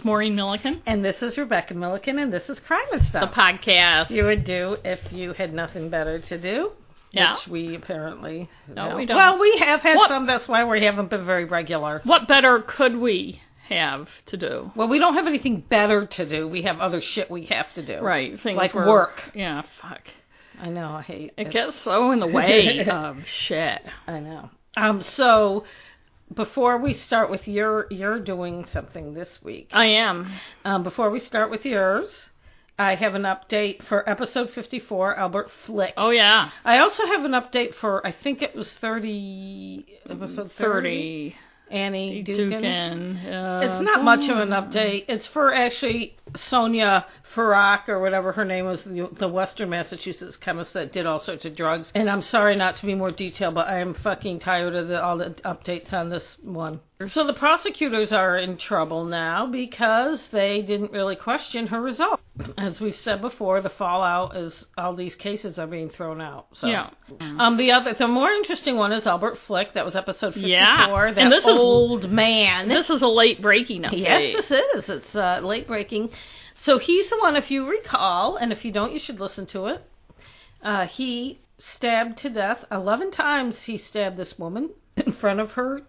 Is Maureen Milliken, And this is Rebecca Milliken, and this is Crime and Stuff. the podcast. you would do if you had nothing better to do. Yeah. Which we apparently No, don't. we don't. Well, we have had What- some. That's why we haven't been very regular. What better could we have to do? Well, we don't have anything better to do. We have other shit we have to do. Right, things Like were- work. Yeah, fuck. I know. I hate It gets so in the way of shit. I know. Um. So, before we start with your, you're doing something this week. I am. Um, before we start with yours, I have an update for episode 54, Albert Flick. Oh yeah, I also have an update for, I think it was 30, episode 30, thirty. Annie Dookhan. Dookhan. It's not much of an update. It's for actually Sonia Farak or whatever her name was, the, the Western Massachusetts chemist that did all sorts of drugs. And I'm sorry not to be more detailed, but I am fucking tired of the, all the updates on this one. So the prosecutors are in trouble now because they didn't really question her result. As we've said before, the fallout is all these cases are being thrown out. So. Yeah. Um, the other, the more interesting one is Albert Flick. That was episode 54. Yeah. That And this is- old man. This is a late breaking update. Yes, this is. It's uh, late breaking. So he's the one, if you recall, and if you don't, you should listen to it. Uh, he stabbed to death 11 times. He stabbed this woman in front of her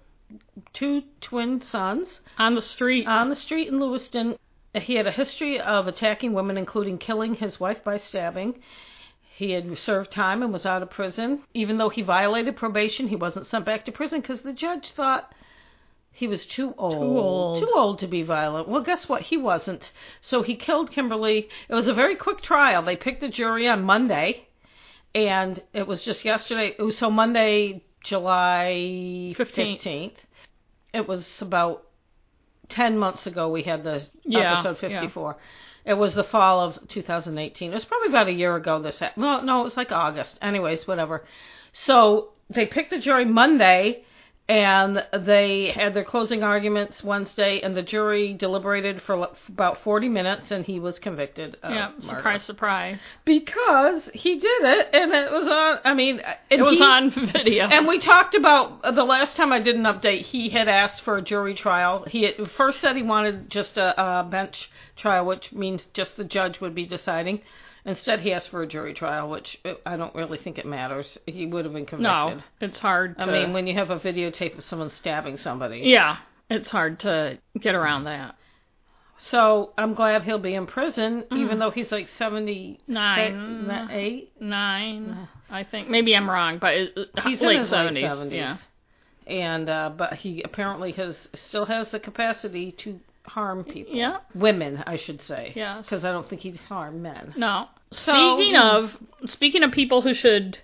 two twin sons on the street. on the street in Lewiston. He had a history of attacking women, including killing his wife by stabbing. He had served time and was out of prison. Even though he violated probation, he wasn't sent back to prison because the judge thought he was too old. old. Too old to be violent. Well, guess what? He wasn't. So he killed Kimberly. It was a very quick trial. They picked the jury on Monday, and it was just yesterday. It was so Monday, July 15th. 15th. It was about 10 months ago we had the Yeah, episode yeah. 54. It was the fall of 2018. It was probably about a year ago this happened. No, no, it was like August. Anyways, whatever. So they picked the jury Monday and they had their closing arguments Wednesday and the jury deliberated for about 40 minutes and he was convicted of yeah, murder. surprise, surprise. Because he did it and it was on I mean It was he- on video. and we talked about uh, the last time I did an update. He had asked for a jury trial. He had first said he wanted just a, a bench trial, which means just the judge would be deciding. Instead, he asked for a jury trial, which uh, I don't really think it matters. He would have been convicted. no, it's hard. To, I mean, when you have a videotape of someone stabbing somebody. yeah, it's hard to get around that. So I'm glad he'll be in prison, even though he's like 70, Nine. eight. Nine, I think. Maybe I'm wrong, but it, He's late in his seventies. late 70s. Yeah. And uh, but he apparently has still has the capacity to harm people. Yeah. Women, I should say. Yes. Because I don't think he'd harm men. No. So- speaking of speaking of people who should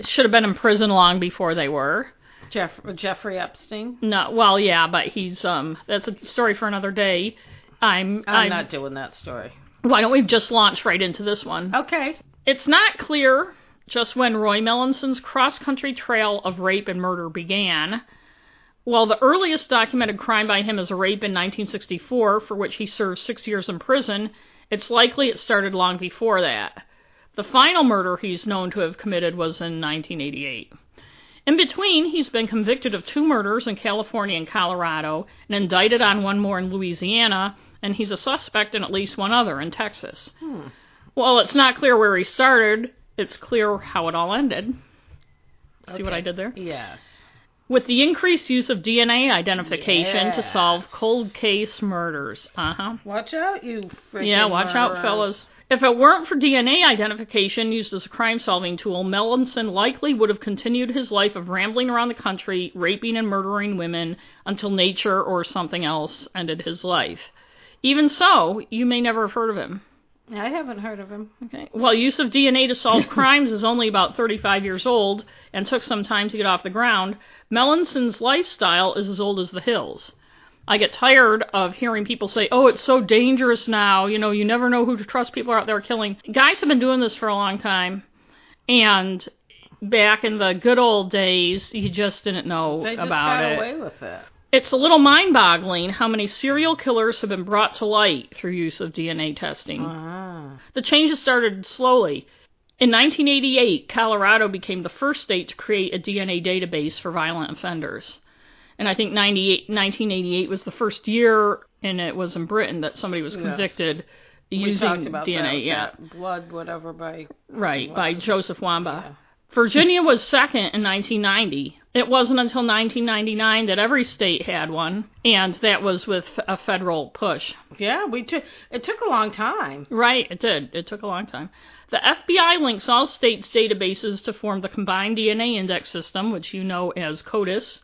should have been in prison long before they were. Jeff, Jeffrey Epstein. No, well, yeah, but he's um that's a story for another day. I'm I'm, I'm not doing that story. Why don't we just launch right into this one? Okay. It's not clear just when Roy Melanson's cross country trail of rape and murder began. While the earliest documented crime by him is a rape in 1964, for which he served six years in prison, it's likely it started long before that. The final murder he's known to have committed was in 1988. In between, he's been convicted of two murders in California and Colorado, and indicted on one more in Louisiana, and he's a suspect in at least one other in Texas. Hmm. Well, it's not clear where he started. It's clear how it all ended. See what I did there? Yes. With the increased use of DNA identification to solve cold case murders. Uh huh. Watch out, you freaking Yeah, watch out, fellas. If it weren't for DNA identification used as a crime solving tool, Melanson likely would have continued his life of rambling around the country, raping and murdering women until nature or something else ended his life. Even so, you may never have heard of him. I haven't heard of him. Okay. While use of DNA to solve crimes is only about 35 years old and took some time to get off the ground, Melanson's lifestyle is as old as the hills. I get tired of hearing people say, oh, it's so dangerous now. You know, you never know who to trust. People are out there killing. Guys have been doing this for a long time. And back in the good old days, you just didn't know They just about got it. away with it. It's a little mind boggling how many serial killers have been brought to light through use of DNA testing. Ah. The changes started slowly. In 1988, Colorado became the first state to create a DNA database for violent offenders. And I think 98, 1988 was the first year and it was in Britain that somebody was convicted we using DNA. that, yeah, that blood, whatever, by right by Joseph Wambaugh. Yeah. Virginia was second in 1990. It wasn't until 1999 that every state had one, and that was with a federal push. yeah. We took it took a long time. Right, it did. It took a long time. The FBI links all states' databases to form the Combined DNA Index System, which you know as CODIS,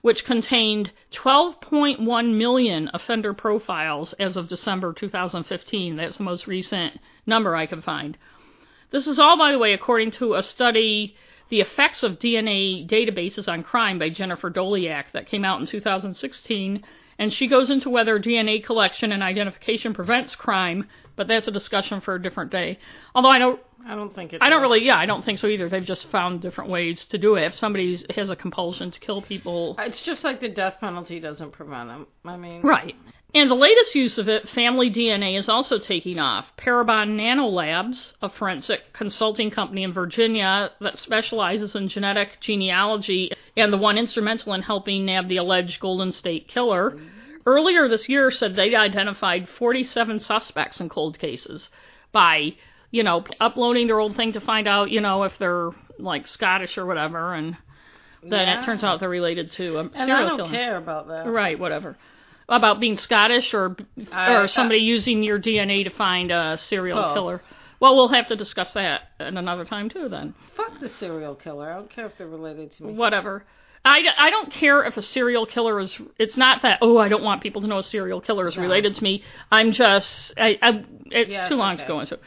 which contained 12.1 million offender profiles as of December 2015. That's the most recent number I could find. This is all, by the way, according to a study, The Effects of DNA Databases on Crime by Jennifer Doleac, that came out in 2016. And she goes into whether DNA collection and identification prevents crime, but that's a discussion for a different day. Although I don't, I don't think it. I don't really, yeah, I don't think so either. They've just found different ways to do it. If somebody has a compulsion to kill people, It's just like the death penalty doesn't prevent them. I mean, Right. And the latest use of it, family DNA, is also taking off. Parabon Nanolabs, a forensic consulting company in Virginia that specializes in genetic genealogy and the one instrumental in helping nab the alleged Golden State Killer, earlier this year said they'd identified 47 suspects in cold cases by, you know, uploading their old thing to find out, you know, if they're like Scottish or whatever, and then Yeah. it turns out they're related to a And serial I don't killer. care about that. Right, whatever. About being Scottish or I- or somebody using your DNA to find a serial Both. killer. Well, we'll have to discuss that at another time too then. Fuck the serial killer. I don't care if they're related to me. Whatever. I, I don't care if a serial killer is. It's not that. Oh, I don't want people to know a serial killer is No. related to me. I'm just. I. I it's Yes, too long to go into.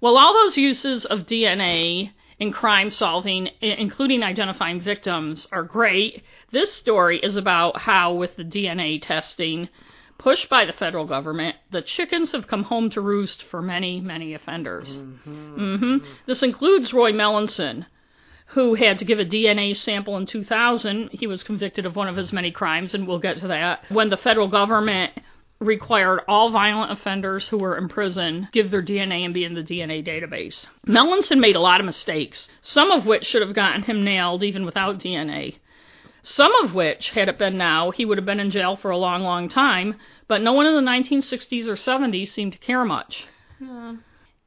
Well, all those uses of DNA in crime solving, including identifying victims, are great. This story is about how, with the DNA testing pushed by the federal government, the chickens have come home to roost for many, many offenders. hmm This includes Roy Melanson, who had to give a DNA sample in 2000. He was convicted of one of his many crimes, and we'll get to that. When the federal government required all violent offenders who were in prison give their DNA and be in the DNA database. Melanson made a lot of mistakes, some of which should have gotten him nailed even without DNA. Some of which, had it been now, he would have been in jail for a long, long time, but no one in the 1960s or 70s seemed to care much. Hmm.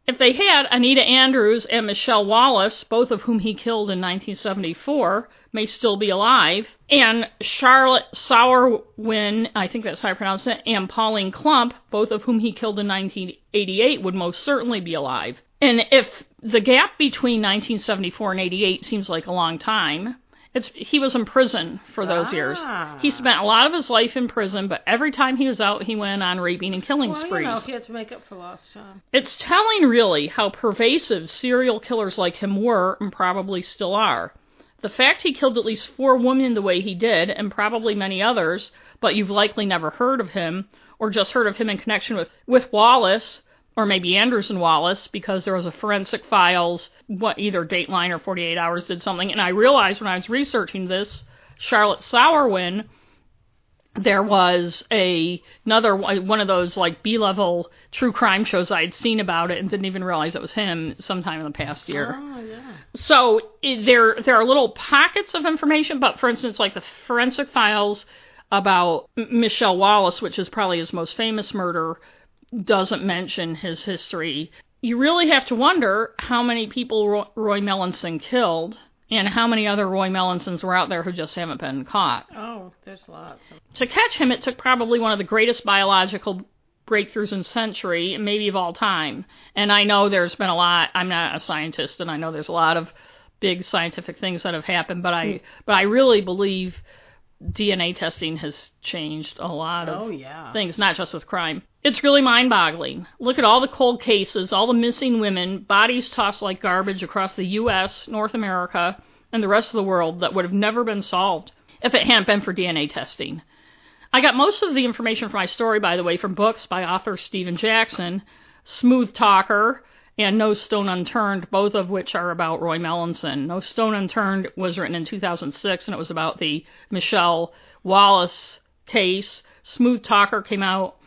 If they had, Anita Andrews and Michelle Wallace, both of whom he killed in 1974, may still be alive, and Charlotte Sauerwin, I think that's how I pronounce it, and Pauline Klump, both of whom he killed in 1988, would most certainly be alive. And if the gap between 1974 and 88 seems like a long time, it's he was in prison for those years. Ah. He spent a lot of his life in prison, but every time he was out, he went on raping and killing Well, sprees. you know, he had to make up for lost time. It's telling, really, how pervasive serial killers like him were and probably still are. The fact he killed at least four women the way he did, and probably many others, but you've likely never heard of him, or just heard of him in connection with, with Wallace, or maybe Anderson Wallace, because there was a forensic files, what either Dateline or 48 Hours did something, and I realized when I was researching this, Charlotte Sauerwin, there was a another one of those like B-level true crime shows I had seen about it and didn't even realize it was him sometime in the past year. Oh yeah. So i there there are little pockets of information, but for instance, like the forensic files about Michelle Wallace, which is probably his most famous murder, doesn't mention his history. You really have to wonder how many people Roy, Melanson killed and how many other Roy Melansons were out there who just haven't been caught. Oh, there's lots. To catch him, it took probably one of the greatest biological breakthroughs in century, maybe of all time. And I know there's been a lot. I'm not a scientist, and I know there's a lot of big scientific things that have happened. But I, hmm. but I really believe DNA testing has changed a lot of Oh yeah. things, not just with crime. It's really mind boggling. Look at all the cold cases, all the missing women, bodies tossed like garbage across the U.S., North America, and the rest of the world that would have never been solved if it hadn't been for DNA testing. I got most of the information for my story, by the way, from books by author Stephen Jackson, Smooth Talker, and No Stone Unturned, both of which are about Roy Melanson. No Stone Unturned was written in 2006, and it was about the Michelle Wallace case. Smooth Talker came out,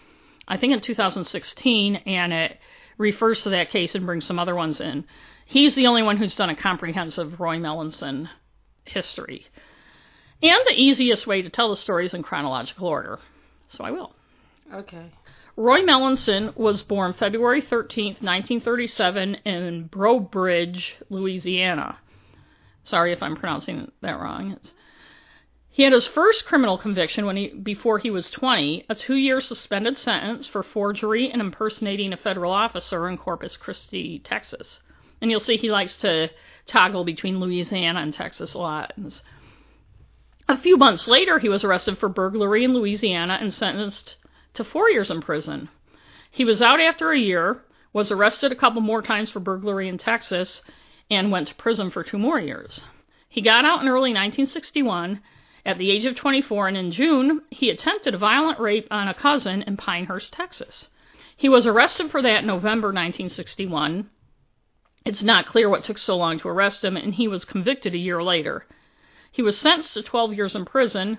I think, in 2016, and it refers to that case and brings some other ones in. He's the only one who's done a comprehensive Roy Melanson history. And the easiest way to tell the story is in chronological order. So I will. Okay. Roy Melanson was born February 13, 1937, in Breaux Bridge, Louisiana. Sorry if I'm pronouncing that wrong. It's, he had his first criminal conviction when he before he was 20, a two-year suspended sentence for forgery and impersonating a federal officer in Corpus Christi, Texas. And you'll see he likes to toggle between Louisiana and Texas a lot. A few months later, he was arrested for burglary in Louisiana and sentenced to four years in prison. He was out after a year, was arrested a couple more times for burglary in Texas, and went to prison for two more years. He got out in early 1961 at the age of 24, and in June, he attempted a violent rape on a cousin in Pinehurst, Texas. He was arrested for that in November 1961. It's not clear what took so long to arrest him, and he was convicted a year later. He was sentenced to 12 years in prison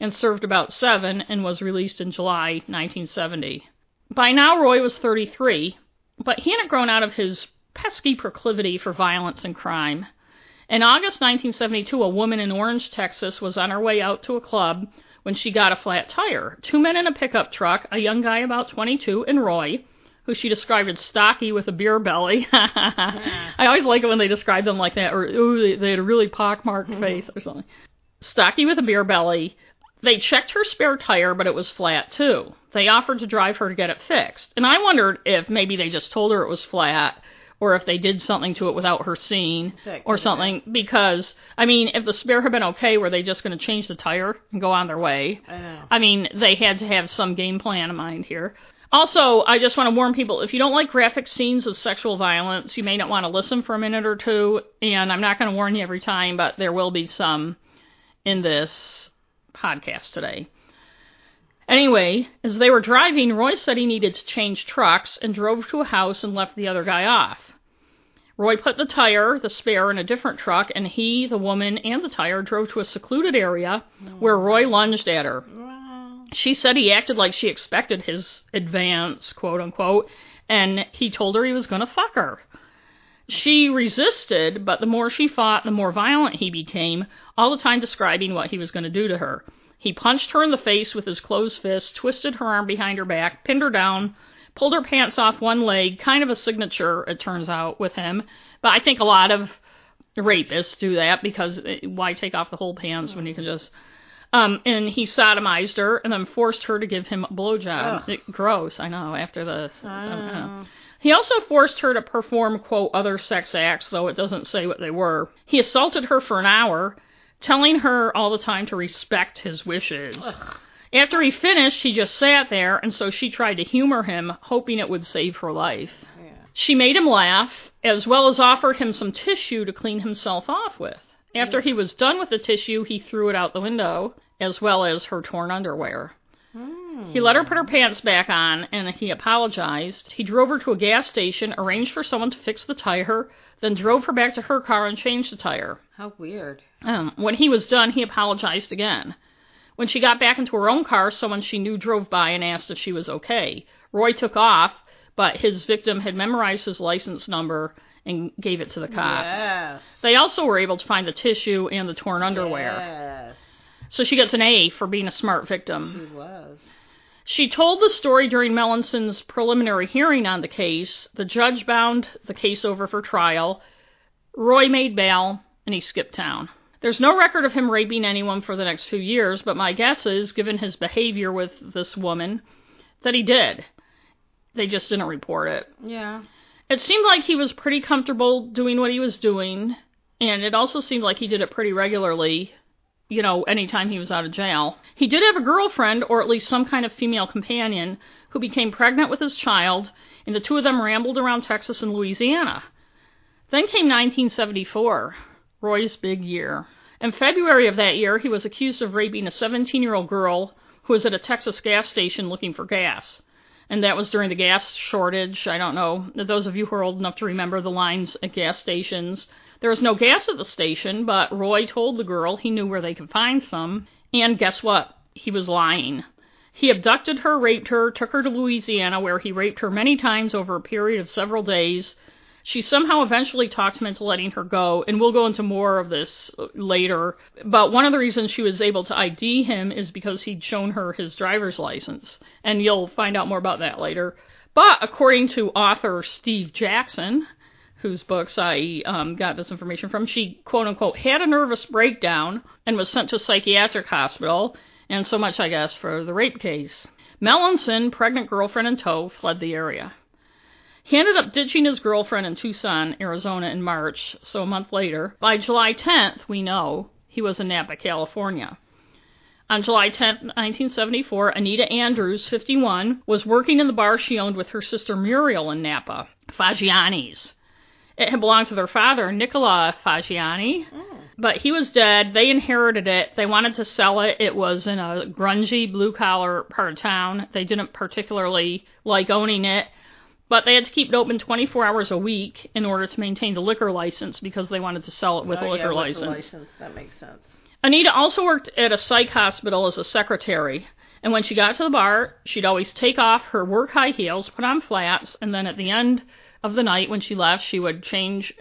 and served about seven and was released in July 1970. By now, Roy was 33, but he hadn't grown out of his pesky proclivity for violence and crime. In August 1972, a woman in Orange, Texas was on her way out to a club when she got a flat tire. Two men in a pickup truck, a young guy about 22, and Roy, who she described as stocky with a beer belly. I always like it when they describe them like that, or ooh, they, they had a really pockmarked mm-hmm. face or something. Stocky with a beer belly, they checked her spare tire, but it was flat too. They offered to drive her to get it fixed. And I wondered if maybe they just told her it was flat or if they did something to it without her seeing or something because I mean if the spare had been okay were they just going to change the tire and go on their way? I know. I mean they had to have some game plan in mind here. Also, I just want to warn people if you don't like graphic scenes of sexual violence, you may not want to listen for a minute or two and I'm not going to warn you every time, but there will be some in this podcast today. Anyway, as they were driving, Roy said he needed to change trucks and drove to a house and left the other guy off. Roy put the tire, the spare, in a different truck, and he, the woman, and the tire drove to a secluded area where Roy lunged at her. She said he acted like she expected his advance, quote unquote, and he told her he was going to fuck her. She resisted, but the more she fought, the more violent he became, all the time describing what he was going to do to her. He punched her in the face with his closed fist, twisted her arm behind her back, pinned her down, pulled her pants off one leg, kind of a signature, it turns out, with him. But I think a lot of rapists do that because why take off the whole pants when you can just. Um, and he sodomized her and then forced her to give him a blowjob. It, gross, I know, after the. I know. He also forced her to perform, quote, other sex acts, though it doesn't say what they were. He assaulted her for an hour, telling her all the time to respect his wishes. Ugh. After he finished, he just sat there, and so she tried to humor him, hoping it would save her life. Yeah. She made him laugh, as well as offered him some tissue to clean himself off with. After mm. he was done with the tissue, he threw it out the window, as well as her torn underwear. Mm. He let her put her pants back on, and he apologized. He drove her to a gas station, arranged for someone to fix the tire, then drove her back to her car and changed the tire. How weird. Um, when he was done, he apologized again. When she got back into her own car, someone she knew drove by and asked if she was okay. Roy took off, but his victim had memorized his license number and gave it to the cops. Yes. They also were able to find the tissue and the torn underwear. Yes. So she gets an A for being a smart victim. She was. She told the story during Melanson's preliminary hearing on the case. The judge bound the case over for trial. Roy made bail, and he skipped town. There's no record of him raping anyone for the next few years, but my guess is, given his behavior with this woman, that he did. They just didn't report it. Yeah. It seemed like he was pretty comfortable doing what he was doing, and it also seemed like he did it pretty regularly, you know, anytime he was out of jail. He did have a girlfriend, or at least some kind of female companion, who became pregnant with his child, and the two of them rambled around Texas and Louisiana. Then came 1974, Roy's big year. In February of that year, he was accused of raping a 17 year old girl who was at a Texas gas station looking for gas. And that was during the gas shortage. I don't know. Those of you who are old enough to remember the lines at gas stations. There was no gas at the station, but Roy told the girl he knew where they could find some. And guess what? He was lying. He abducted her, raped her, took her to Louisiana, where he raped her many times over a period of several days, She somehow eventually talked him into letting her go, and we'll go into more of this later. But one of the reasons she was able to ID him is because he'd shown her his driver's license, and you'll find out more about that later. But according to author Steve Jackson, whose books I um, got this information from, she quote unquote had a nervous breakdown and was sent to psychiatric hospital, and so much, I guess, for the rape case. Melanson, pregnant girlfriend in tow, fled the area. He ended up ditching his girlfriend in Tucson, Arizona in March, so a month later. By July 10th, we know, he was in Napa, California. On July 10, 1974, Anita Andrews, 51, was working in the bar she owned with her sister Muriel in Napa, Fagiani's. It had belonged to their father, Nicola Fagiani, Mm. but he was dead. They inherited it. They wanted to sell it. It was in a grungy, blue collar part of town. They didn't particularly like owning it, but they had to keep it open 24 hours a week in order to maintain the liquor license because they wanted to sell it with Oh, a liquor the license. license. That makes sense. Anita also worked at a psych hospital as a secretary. And when she got to the bar, she'd always take off her work high heels, put on flats, and then at the end of the night when she left, she would change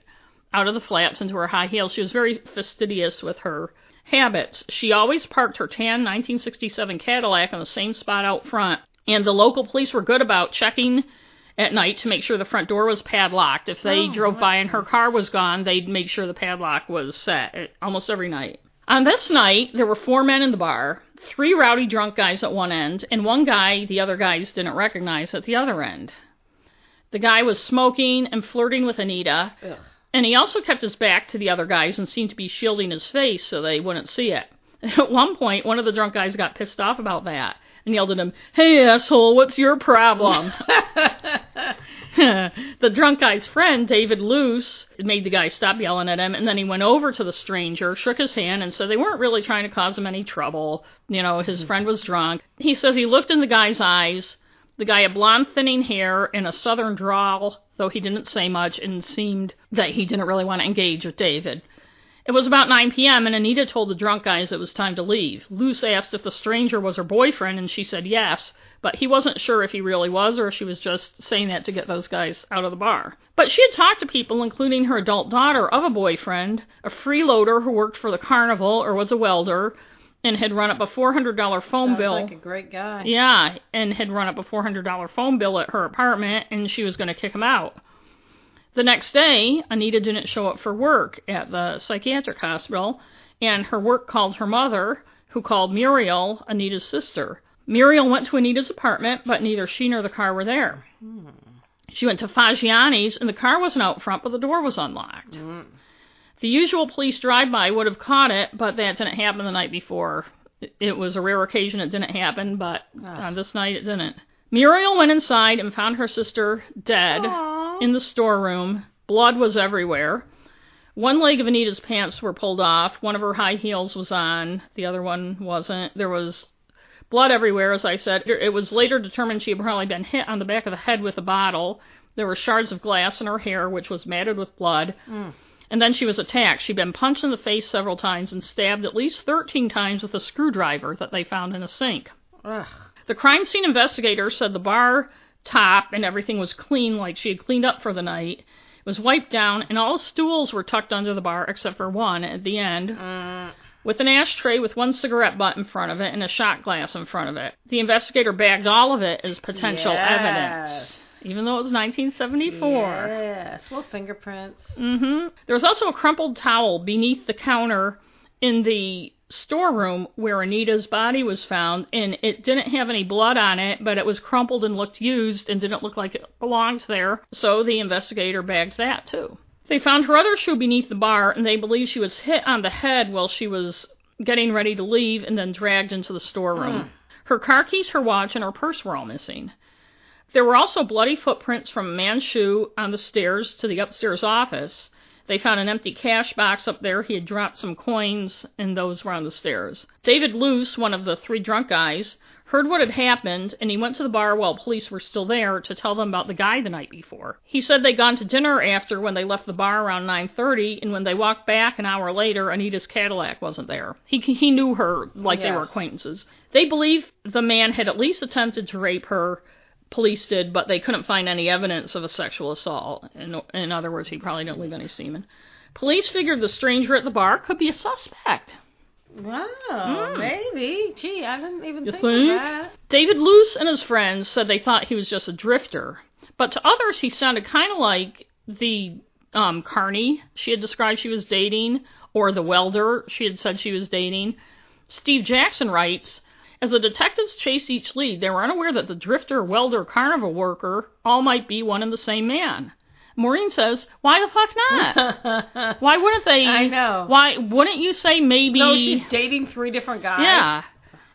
out of the flats into her high heels. She was very fastidious with her habits. She always parked her tan 1967 Cadillac on the same spot out front. And the local police were good about checking at night to make sure the front door was padlocked. If they Oh, drove by and her car was gone, they'd make sure the padlock was set almost every night. On this night, there were four men in the bar, three rowdy drunk guys at one end, and one guy the other guys didn't recognize at the other end. The guy was smoking and flirting with Anita, Ugh. and he also kept his back to the other guys and seemed to be shielding his face so they wouldn't see it. At one point, one of the drunk guys got pissed off about that and yelled at him, Hey asshole, what's your problem? the drunk guy's friend, David Luce, made the guy stop yelling at him, and then he went over to the stranger, shook his hand, and said they weren't really trying to cause him any trouble. You know, his friend was drunk. He says he looked in the guy's eyes. The guy had blonde, thinning hair and a southern drawl, though he didn't say much and seemed that he didn't really want to engage with David. It was about 9 p.m., and Anita told the drunk guys it was time to leave. Luce asked if the stranger was her boyfriend, and she said yes, but he wasn't sure if he really was or if she was just saying that to get those guys out of the bar. But she had talked to people, including her adult daughter, of a boyfriend, a freeloader who worked for the carnival or was a welder, and had run up a $400 phone Sounds bill. like a great guy. Yeah, and had run up a $400 phone bill at her apartment, and she was going to kick him out. The next day, Anita didn't show up for work at the psychiatric hospital, and her work called her mother, who called Muriel, Anita's sister. Muriel went to Anita's apartment, but neither she nor the car were there. She went to Fagiani's, and the car wasn't out front, but the door was unlocked. Mm. The usual police drive-by would have caught it, but that didn't happen the night before. It was a rare occasion it didn't happen, but on this night it didn't. Muriel went inside and found her sister dead Aw. in the storeroom. Blood was everywhere. One leg of Anita's pants were pulled off. One of her high heels was on. The other one wasn't. There was blood everywhere, as I said. It was later determined she had probably been hit on the back of the head with a bottle. There were shards of glass in her hair, which was matted with blood. Mm. And then she was attacked. She'd been punched in the face several times and stabbed at least 13 times with a screwdriver that they found in a sink. Ugh. The crime scene investigator said the bar top and everything was clean, like she had cleaned up for the night. It was wiped down, and all the stools were tucked under the bar except for one at the end, Mm. with an ashtray with one cigarette butt in front of it and a shot glass in front of it. The investigator bagged all of it as potential Yes. evidence, even though it was 1974. Yes. Well, fingerprints. Mm-hmm. There was also a crumpled towel beneath the counter in the storeroom where Anita's body was found, and it didn't have any blood on it, but it was crumpled and looked used and didn't look like it belonged there. So the investigator bagged that too. They found her other shoe beneath the bar, and they believe she was hit on the head while she was getting ready to leave and then dragged into the storeroom. Hmm. Her car keys, her watch, and her purse were all missing. There were also bloody footprints from a man's shoe on the stairs to the upstairs office. They found an empty cash box up there. He had dropped some coins, and those were on the stairs. David Luce, one of the three drunk guys, heard what had happened, and he went to the bar while police were still there to tell them about the guy the night before. He said they'd gone to dinner after when they left the bar around 9:30, and when they walked back an hour later, Anita's Cadillac wasn't there. He he knew her like they were acquaintances. They believe the man had at least attempted to rape her, police did, but they couldn't find any evidence of a sexual assault. In, in other words, he probably didn't leave any semen. Police figured the stranger at the bar could be a suspect. Wow, maybe. Gee, I didn't even think, think? of that. David Luce and his friends said they thought he was just a drifter, but to others he sounded kind of like the um, Carney she had described she was dating, or the welder she had said she was dating. Steve Jackson writes, as the detectives chased each lead, they were unaware that the drifter, welder, carnival worker all might be one and the same man. Maureen says, "Why the fuck not? Why wouldn't they? I know. Why wouldn't you say maybe? No, she's dating three different guys. Yeah,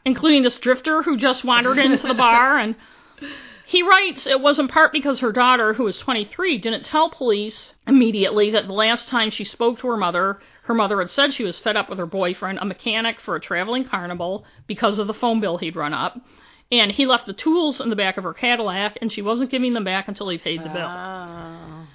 including this drifter who just wandered into the bar. And he writes it was in part because her daughter, who was 23, didn't tell police immediately that the last time she spoke to her mother, her mother had said she was fed up with her boyfriend, a mechanic for a traveling carnival, because of the phone bill he'd run up. And he left the tools in the back of her Cadillac, and she wasn't giving them back until he paid the bill. Oh.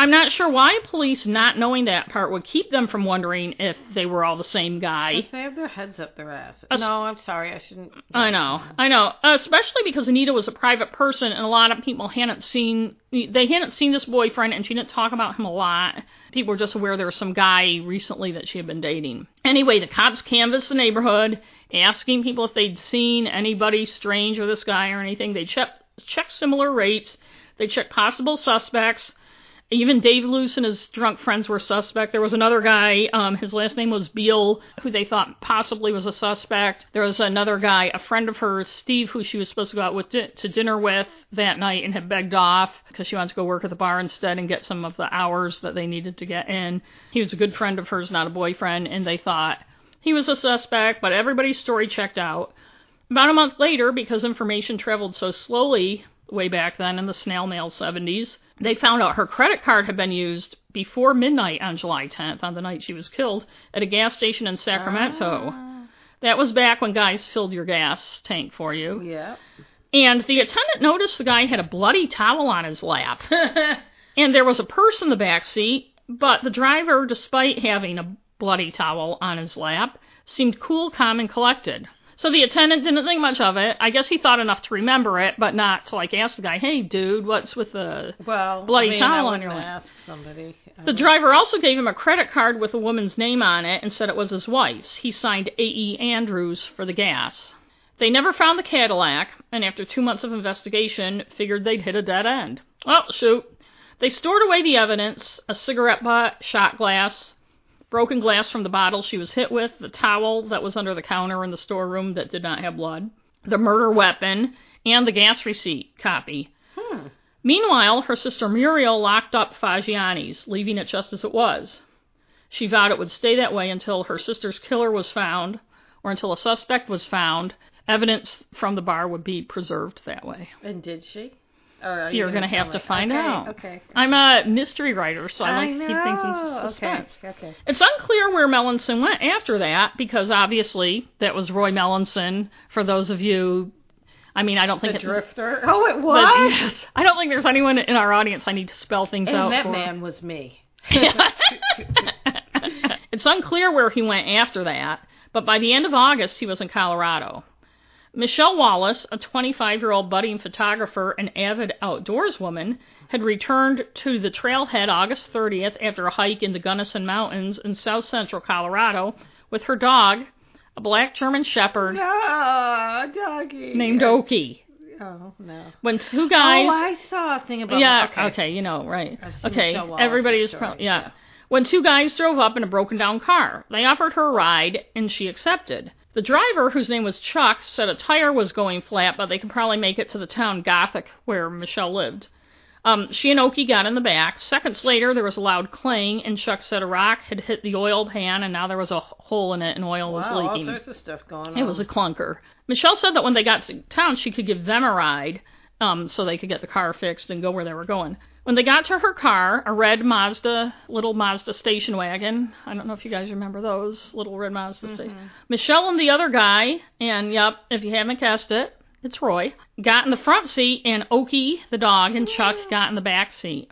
I'm not sure why police, not knowing that part, would keep them from wondering if they were all the same guy. If they have their heads up their ass. No, I'm sorry. I shouldn't. I know, I know. Especially because Anita was a private person, and a lot of people hadn't seen they hadn't seen this boyfriend, and she didn't talk about him a lot. People were just aware there was some guy recently that she had been dating. Anyway, the cops canvassed the neighborhood, asking people if they'd seen anybody strange with this guy or anything. They checked checked similar rates. They checked possible suspects. Even Dave Luce and his drunk friends were suspect. There was another guy, um, his last name was Beal, who they thought possibly was a suspect. There was another guy, a friend of hers, Steve, who she was supposed to go out with di- to dinner with that night and had begged off because she wanted to go work at the bar instead and get some of the hours that they needed to get in. He was a good friend of hers, not a boyfriend, and they thought he was a suspect, but everybody's story checked out. About a month later, because information traveled so slowly way back then in the snail mail 70s, they found out her credit card had been used before midnight on July 10th, on the night she was killed, at a gas station in Sacramento. Ah. That was back when guys filled your gas tank for you. Yeah. And the attendant noticed the guy had a bloody towel on his lap. and there was a purse in the back seat, but the driver, despite having a bloody towel on his lap, seemed cool, calm, and collected. So the attendant didn't think much of it. I guess he thought enough to remember it, but not to like ask the guy, "Hey, dude, what's with the?" well, Bloody I mean, towel on your lap. ask somebody. I The mean, driver also gave him a credit card with a woman's name on it and said it was his wife's. He signed A.E. Andrews for the gas. They never found the Cadillac, and after two months of investigation, figured they'd hit a dead end. Oh, shoot. They stored away the evidence a cigarette butt, shot glass, broken glass from the bottle she was hit with, the towel that was under the counter in the storeroom that did not have blood, the murder weapon, and the gas receipt copy. Hmm. Meanwhile, her sister Muriel locked up Fagiani's, leaving it just as it was. She vowed it would stay that way until her sister's killer was found, or until a suspect was found. Evidence from the bar would be preserved that way. And did she? Or are you You're gonna have tell to find okay, out. Okay. I'm a mystery writer, so I like I to keep things in suspense. Okay. Okay. It's unclear where Melanson went after that because obviously that was Roy Melanson. For those of you, I mean, I don't think The it, drifter. Oh, it was. yes, I don't think there's anyone in our audience I need to spell things out and that for. man was me. it's unclear where he went after that, but by the end of August he was in Colorado. Michelle Wallace, a 25 year old budding photographer and avid outdoors woman, had returned to the trailhead August 30th after a hike in the Gunnison Mountains in south central Colorado with her dog, a black German Shepherd No, doggy. named Oki. Oh no. When two guys. Oh, I saw a thing about. yeah, okay. okay. you know, right. I've seen Okay, everybody is pro- yeah. yeah. When two guys drove up in a broken down car, they offered her a ride and she accepted. The driver, whose name was Chuck, said a tire was going flat, but they could probably make it to the town Gothic where Michelle lived. Um, she and Oki got in the back. Seconds later, there was a loud clang, and Chuck said a rock had hit the oil pan, and now there was a hole in it, and oil was Wow, all leaking. sorts of stuff going on. It was a clunker. Michelle said that when they got to town, she could give them a ride um, so they could get the car fixed and go where they were going. When they got to her car, a red Mazda, little Mazda station wagon. I don't know if you guys remember those little red Mazda station. Mm-hmm. Michelle and the other guy, and yep, if you haven't guessed it, it's Roy, got in the front seat, and Oki, the dog, and Chuck got in the back seat.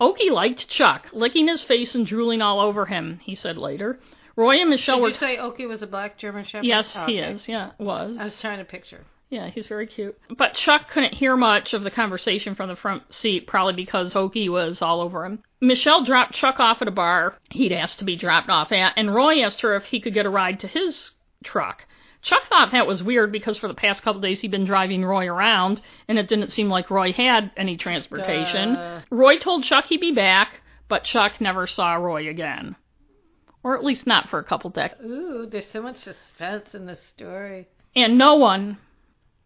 Oki liked Chuck, licking his face and drooling all over him, he said later. Roy and Michelle Did were. you say Oki was a black German Shepherd? yes, Oh, he okay. is. Yeah, was. I was trying to picture. Yeah, he's very cute. But Chuck couldn't hear much of the conversation from the front seat, probably because Okie was all over him. Michelle dropped Chuck off at a bar he'd asked to be dropped off at, and Roy asked her if he could get a ride to his truck. Chuck thought that was weird because for the past couple days he'd been driving Roy around, and it didn't seem like Roy had any transportation. Duh. Roy told Chuck he'd be back, but Chuck never saw Roy again. Or at least not for a couple decades. Ooh, there's so much suspense in this story. And no one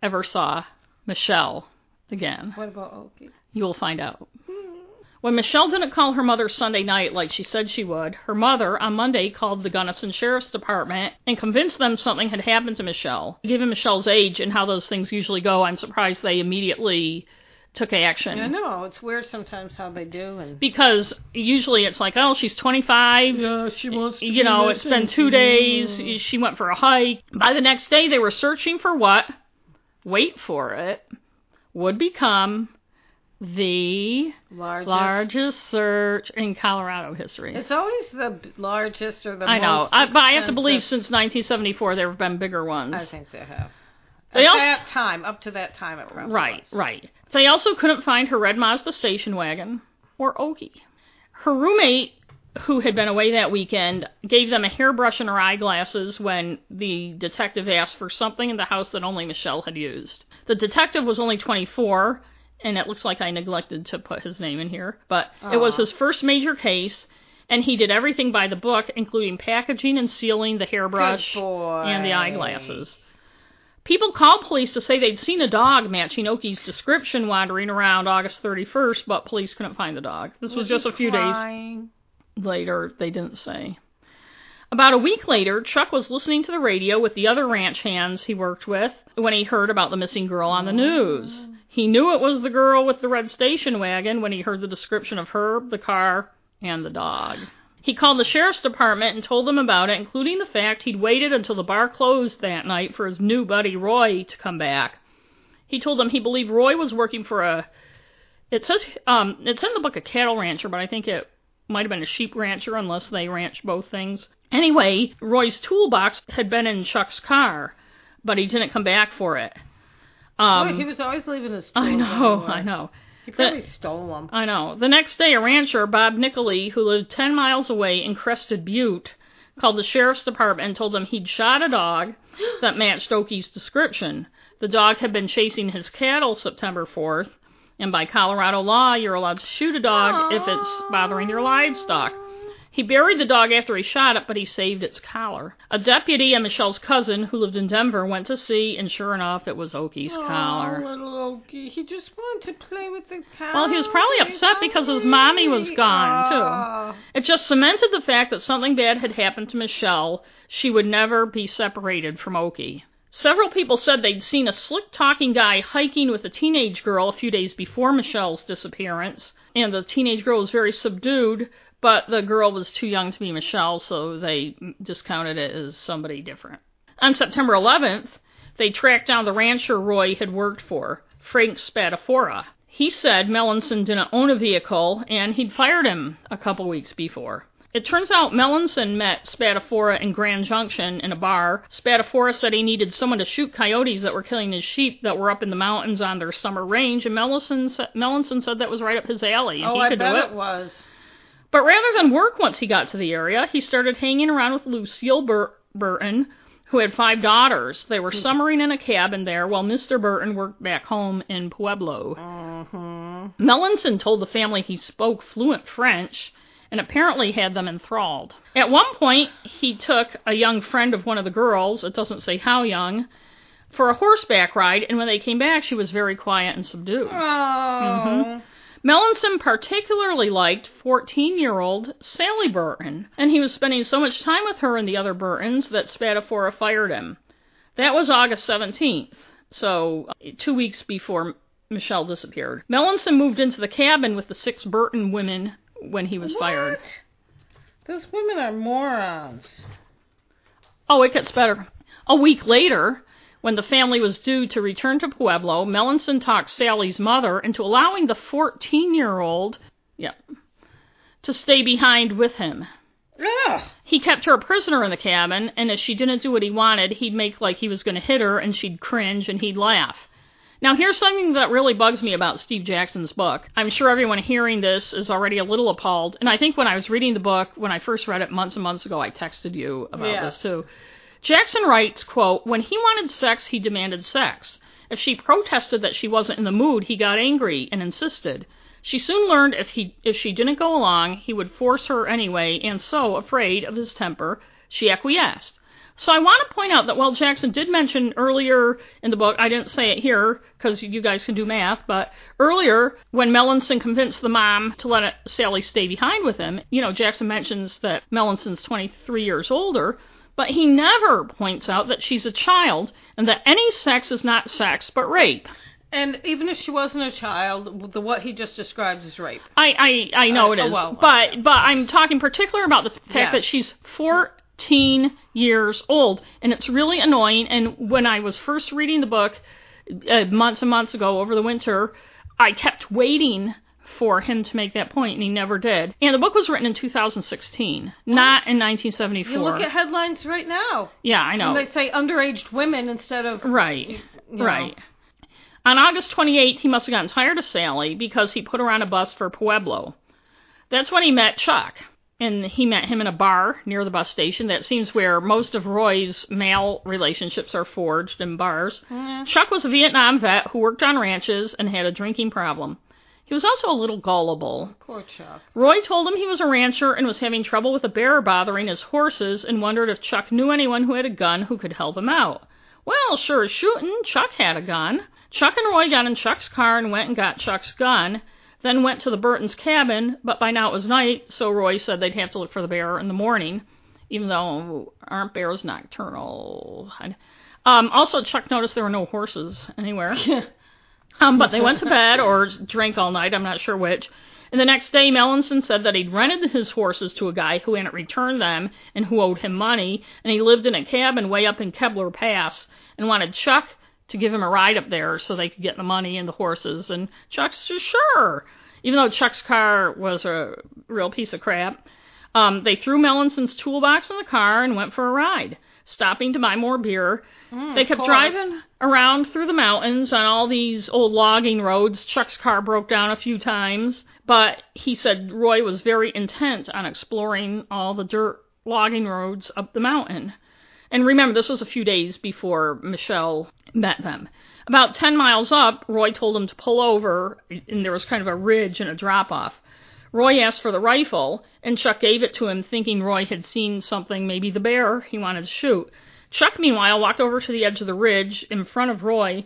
ever saw Michelle again. What about Okie? You will find out. When Michelle didn't call her mother Sunday night like she said she would, her mother on Monday called the Gunnison Sheriff's Department and convinced them something had happened to Michelle. Given Michelle's age and how those things usually go, I'm surprised they immediately took action. I know it's weird sometimes how they do, and Because usually it's like, oh, she's 25. yeah, she wants. To You know, it's been two mm-hmm. days. She went for a hike. By the next day, they were searching for what? Wait for it. Would become the largest. largest search in Colorado history. It's always the largest or the most I know, I, but I have to believe since 1974 there have been bigger ones. I think they have. They At also- that time, up to that time, it probably Right, was. right. They also couldn't find her red Mazda station wagon or Okie. Her roommate, who had been away that weekend, gave them a hairbrush and her eyeglasses when the detective asked for something in the house that only Michelle had used. The detective was only 24, and it looks like I neglected to put his name in here, but it was his first major case, and he did everything by the book, including packaging and sealing the hairbrush and the eyeglasses. People called police to say they'd seen a dog matching Okie's description wandering around August 31st, but police couldn't find the dog. This was, just a few days crying? Later. They didn't say. About a week later, Chuck was listening to the radio with the other ranch hands he worked with when he heard about the missing girl on the news. He knew it was the girl with the red station wagon when he heard the description of Herb, the car, and the dog. He called the sheriff's department and told them about it, including the fact he'd waited until the bar closed that night for his new buddy Roy to come back. He told them he believed Roy was working for a. It says um, it's in the book a cattle rancher, but I think it might have been a sheep rancher unless they ranch both things. Anyway, Roy's toolbox had been in Chuck's car, but he didn't come back for it. Um, Boy, he was always leaving his. I know. I know. He probably stole them. I know. The next day, a rancher, Bob Nickley, who lived 10 miles away in Crested Butte, called the sheriff's department and told them he'd shot a dog that matched Okie's description. The dog had been chasing his cattle September 4th, and by Colorado law, you're allowed to shoot a dog if it's bothering your livestock. He buried the dog after he shot it, but he saved its collar. A deputy and Michelle's cousin, who lived in Denver, went to see, and sure enough, it was Okie's collar. Oh, little Okie. He just wanted to play with the cow. Well, he was probably upset because his mommy was gone, too. It just cemented the fact that something bad had happened to Michelle. She would never be separated from Okie. Several people said they'd seen a slick talking guy hiking with a teenage girl a few days before Michelle's disappearance, and the teenage girl was very subdued, but the girl was too young to be Michelle, so they discounted it as somebody different. On September 11th, they tracked down the rancher Roy had worked for, Frank Spadafora. He said Melanson didn't own a vehicle and he'd fired him a couple weeks before. It turns out Melanson met Spadafora in Grand Junction in a bar. Spadafora said he needed someone to shoot coyotes that were killing his sheep that were up in the mountains on their summer range, and Melanson, sa- Melanson said that was right up his alley Oh, I bet do it was. but rather than work once he got to the area, he started hanging around with Lucille Bur- Burton, who had five daughters. They were summering in a cabin there while Mr. Burton worked back home in Pueblo. Mm-hmm. Melanson told the family he spoke fluent French and apparently had them enthralled. At one point, he took a young friend of one of the girls, it doesn't say how young, for a horseback ride, and when they came back, she was very quiet and subdued. Oh. Mm-hmm. Melanson particularly liked 14 year old Sally Burton, and he was spending so much time with her and the other Burtons that Spadafora fired him. That was August 17th, so two weeks before Michelle disappeared. Melanson moved into the cabin with the six Burton women when he was fired. Those women are morons. Oh, it gets better. A week later, when the family was due to return to Pueblo, Melanson talked Sally's mother into allowing the 14 year old, yeah, to stay behind with him. Ugh. He kept her a prisoner in the cabin, and if she didn't do what he wanted, he'd make like he was going to hit her, and she'd cringe and he'd laugh. Now, here's something that really bugs me about Steve Jackson's book. I'm sure everyone hearing this is already a little appalled, and I think when I was reading the book, when I first read it months and months ago, I texted you about Yes. this too. Jackson writes, quote, When he wanted sex, he demanded sex. If she protested that she wasn't in the mood, he got angry and insisted. She soon learned if he if she didn't go along, he would force her anyway, and so, afraid of his temper, she acquiesced. So I want to point out that while Jackson did mention earlier in the book, I didn't say it here because you guys can do math, but earlier when Melanson convinced the mom to let Sally stay behind with him, you know, Jackson mentions that Melanson's 23 years older, but he never points out that she's a child and that any sex is not sex but rape. And even if she wasn't a child, the what he just described is rape. I I, I know Uh, it oh, well, but but I'm talking particular about the fact Yes. that she's 14 years old, and it's really annoying. And when I was first reading the book uh, months and months ago over the winter, I kept waiting for him to make that point, and he never did. And the book was written in 2016, not in 1974. You look at headlines right now, yeah, I know. they say underage women instead of Right. you know. Right. On August 28th, he must have gotten tired of Sally because he put her on a bus for Pueblo. That's when he met Chuck. And he met him in a bar near the bus station. That seems where most of Roy's male relationships are forged in bars. Yeah. Chuck was a Vietnam vet who worked on ranches and had a drinking problem. He was also a little gullible. Poor Chuck. Roy told him he was a rancher and was having trouble with a bear bothering his horses and wondered if Chuck knew anyone who had a gun who could help him out. Well, sure as shooting, Chuck had a gun. Chuck and Roy got in Chuck's car and went and got Chuck's gun, then went to the Burtons' cabin, but by now it was night, so Roy said they'd have to look for the bear in the morning, even though aren't bears nocturnal? Um, also, Chuck noticed there were no horses anywhere. Um, but they went to bed or drank all night, I'm not sure which. And the next day, Melanson said that he'd rented his horses to a guy who hadn't returned them and who owed him money, and he lived in a cabin way up in Kebler Pass and wanted Chuck to give him a ride up there so they could get the money and the horses. And Chuck's just sure, even though Chuck's car was a real piece of crap. Um, they threw Melanson's toolbox in the car and went for a ride, stopping to buy more beer. Mm, They kept driving around through the mountains on all these old logging roads. Chuck's car broke down a few times, but he said Roy was very intent on exploring all the dirt logging roads up the mountain. And remember, this was a few days before Michelle met them. About 10 miles up, Roy told him to pull over, and there was kind of a ridge and a drop off. Roy asked for the rifle, and Chuck gave it to him, thinking Roy had seen something, maybe the bear he wanted to shoot. Chuck, meanwhile, walked over to the edge of the ridge in front of Roy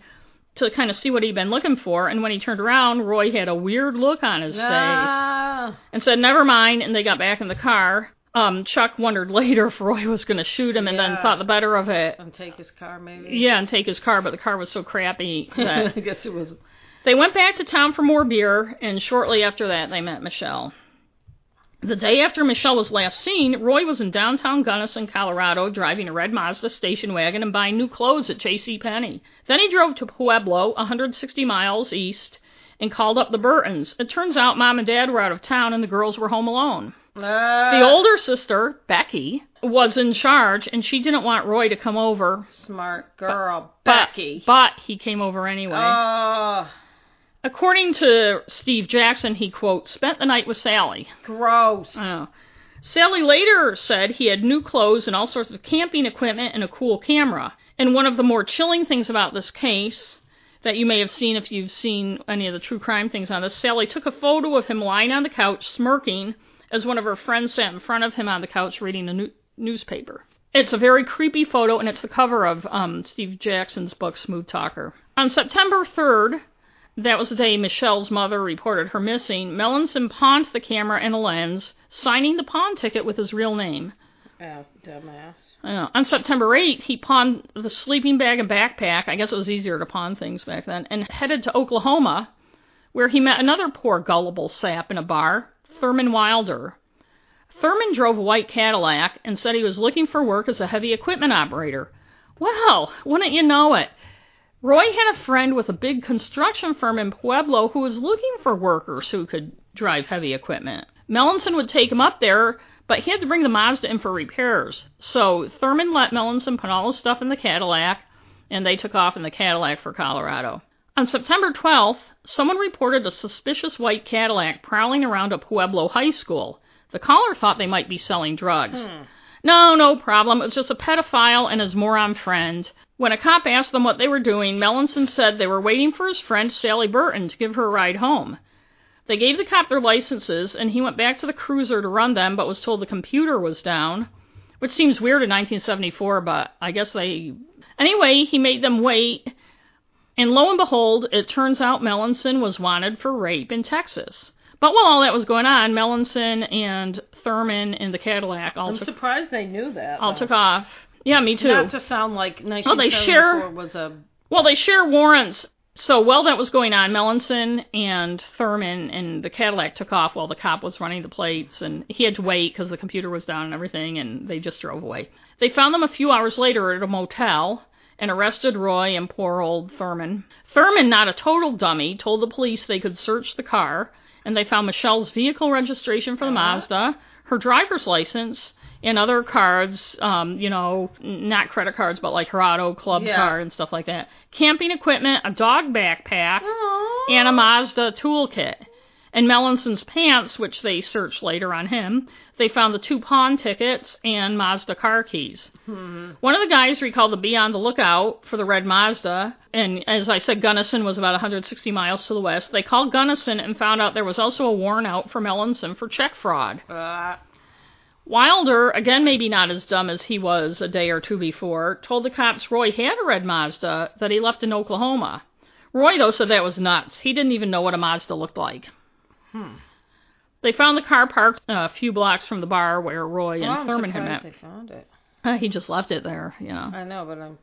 to kind of see what he'd been looking for, and when he turned around, Roy had a weird look on his face Ah, and said, never mind, and they got back in the car. Um, Chuck wondered later if Roy was going to shoot him and then thought the better of it. and take his car maybe. Yeah, and take his car, but the car was so crappy that I guess it was. they went back to town for more beer, and shortly after that, they met Michelle. The day after Michelle was last seen, Roy was in downtown Gunnison, Colorado, driving a red Mazda station wagon and buying new clothes at J.C. Penney. Then he drove to Pueblo, 160 miles east, and called up the Burtons. It turns out mom and dad were out of town and the girls were home alone. Ah, The older sister, Becky, was in charge, and she didn't want Roy to come over. smart girl, But, Becky. but he came over anyway. Oh, According to Steve Jackson, he, quote, spent the night with Sally. gross. Oh. Sally later said he had new clothes and all sorts of camping equipment and a cool camera. And one of the more chilling things about this case that you may have seen if you've seen any of the true crime things on this, Sally took a photo of him lying on the couch smirking as one of her friends sat in front of him on the couch reading a new- newspaper. It's a very creepy photo, and it's the cover of um, Steve Jackson's book, Smooth Talker. On September 3rd, that was the day Michelle's mother reported her missing. Melanson pawned the camera and a lens, signing the pawn ticket with his real name. Ass, dumbass. Uh, on September 8th, he pawned the sleeping bag and backpack. I guess it was easier to pawn things back then, and headed to Oklahoma, where he met another poor gullible sap in a bar, Thurman Wilder. Thurman drove a white Cadillac and said he was looking for work as a heavy equipment operator. Well, wouldn't you know it? Roy had a friend with a big construction firm in Pueblo who was looking for workers who could drive heavy equipment. Melanson would take him up there, but he had to bring the Mazda in for repairs. So Thurman let Melanson put all his stuff in the Cadillac, and they took off in the Cadillac for Colorado. On September 12th, someone reported a suspicious white Cadillac prowling around a Pueblo high school. The caller thought they might be selling drugs. Hmm. No, no problem. It was just a pedophile and his moron friend. When a cop asked them what they were doing, Melanson said they were waiting for his friend Sally Burton to give her a ride home. They gave the cop their licenses, and he went back to the cruiser to run them, but was told the computer was down, which seems weird in 1974, but I guess they. Anyway, he made them wait, and lo and behold, it turns out Melanson was wanted for rape in Texas. But while all that was going on, Melanson and Thurman in the Cadillac all I'm took surprised they knew that. all though. took off. Yeah, me too. Not to sound like they share- was a. Well, they share warrants. So while that was going on, Melanson and Thurman and the Cadillac took off while the cop was running the plates, and he had to wait because the computer was down and everything, and they just drove away. They found them a few hours later at a motel and arrested Roy and poor old Thurman. Thurman, not a total dummy, told the police they could search the car, and they found Michelle's vehicle registration for the Uh-huh. Mazda, her driver's license, and other cards, um, you know, not credit cards, but like her auto club Yeah. card and stuff like that. Camping equipment, a dog backpack, Aww. and a Mazda toolkit. And Melanson's pants, which they searched later on him, they found the two pawn tickets and Mazda car keys. Hmm. One of the guys recalled to be on the lookout for the red Mazda, and as I said, Gunnison was about 160 miles to the west. They called Gunnison and found out there was also a warrant out for Melanson for check fraud. Uh, Wilder, again maybe not as dumb as he was a day or two before, told the cops Roy had a red Mazda that he left in Oklahoma. Roy, though, said that was nuts. He didn't even know what a Mazda looked like. Hmm. They found the car parked a few blocks from the bar where Roy and well, Thurman had met. they found it. Uh, he just left it there, you know. I know, but I'm.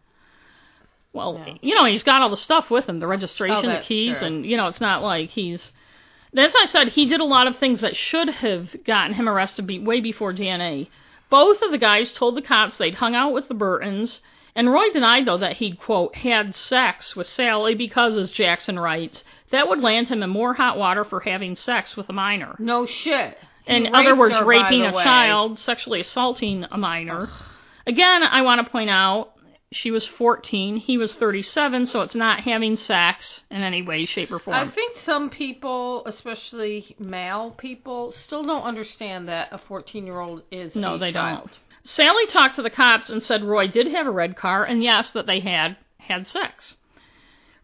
Well, you know, he's got all the stuff with him, the registration, Oh, the keys, true. and you know, it's not like he's. As I said, he did a lot of things that should have gotten him arrested be, way before DNA. Both of the guys told the cops they'd hung out with the Burtons, and Roy denied though that he'd quote had sex with Sally because, as Jackson writes, that would land him in more hot water for having sex with a minor. No shit. He In other words, her, raping a way. child, sexually assaulting a minor. Again, I want to point out she was 14, he was 37, so it's not having sex in any way, shape, or form. I think some people, especially male people, still don't understand that a 14 year old is no, they child. don't. Sally talked to the cops and said Roy did have a red car, and yes, that they had had sex.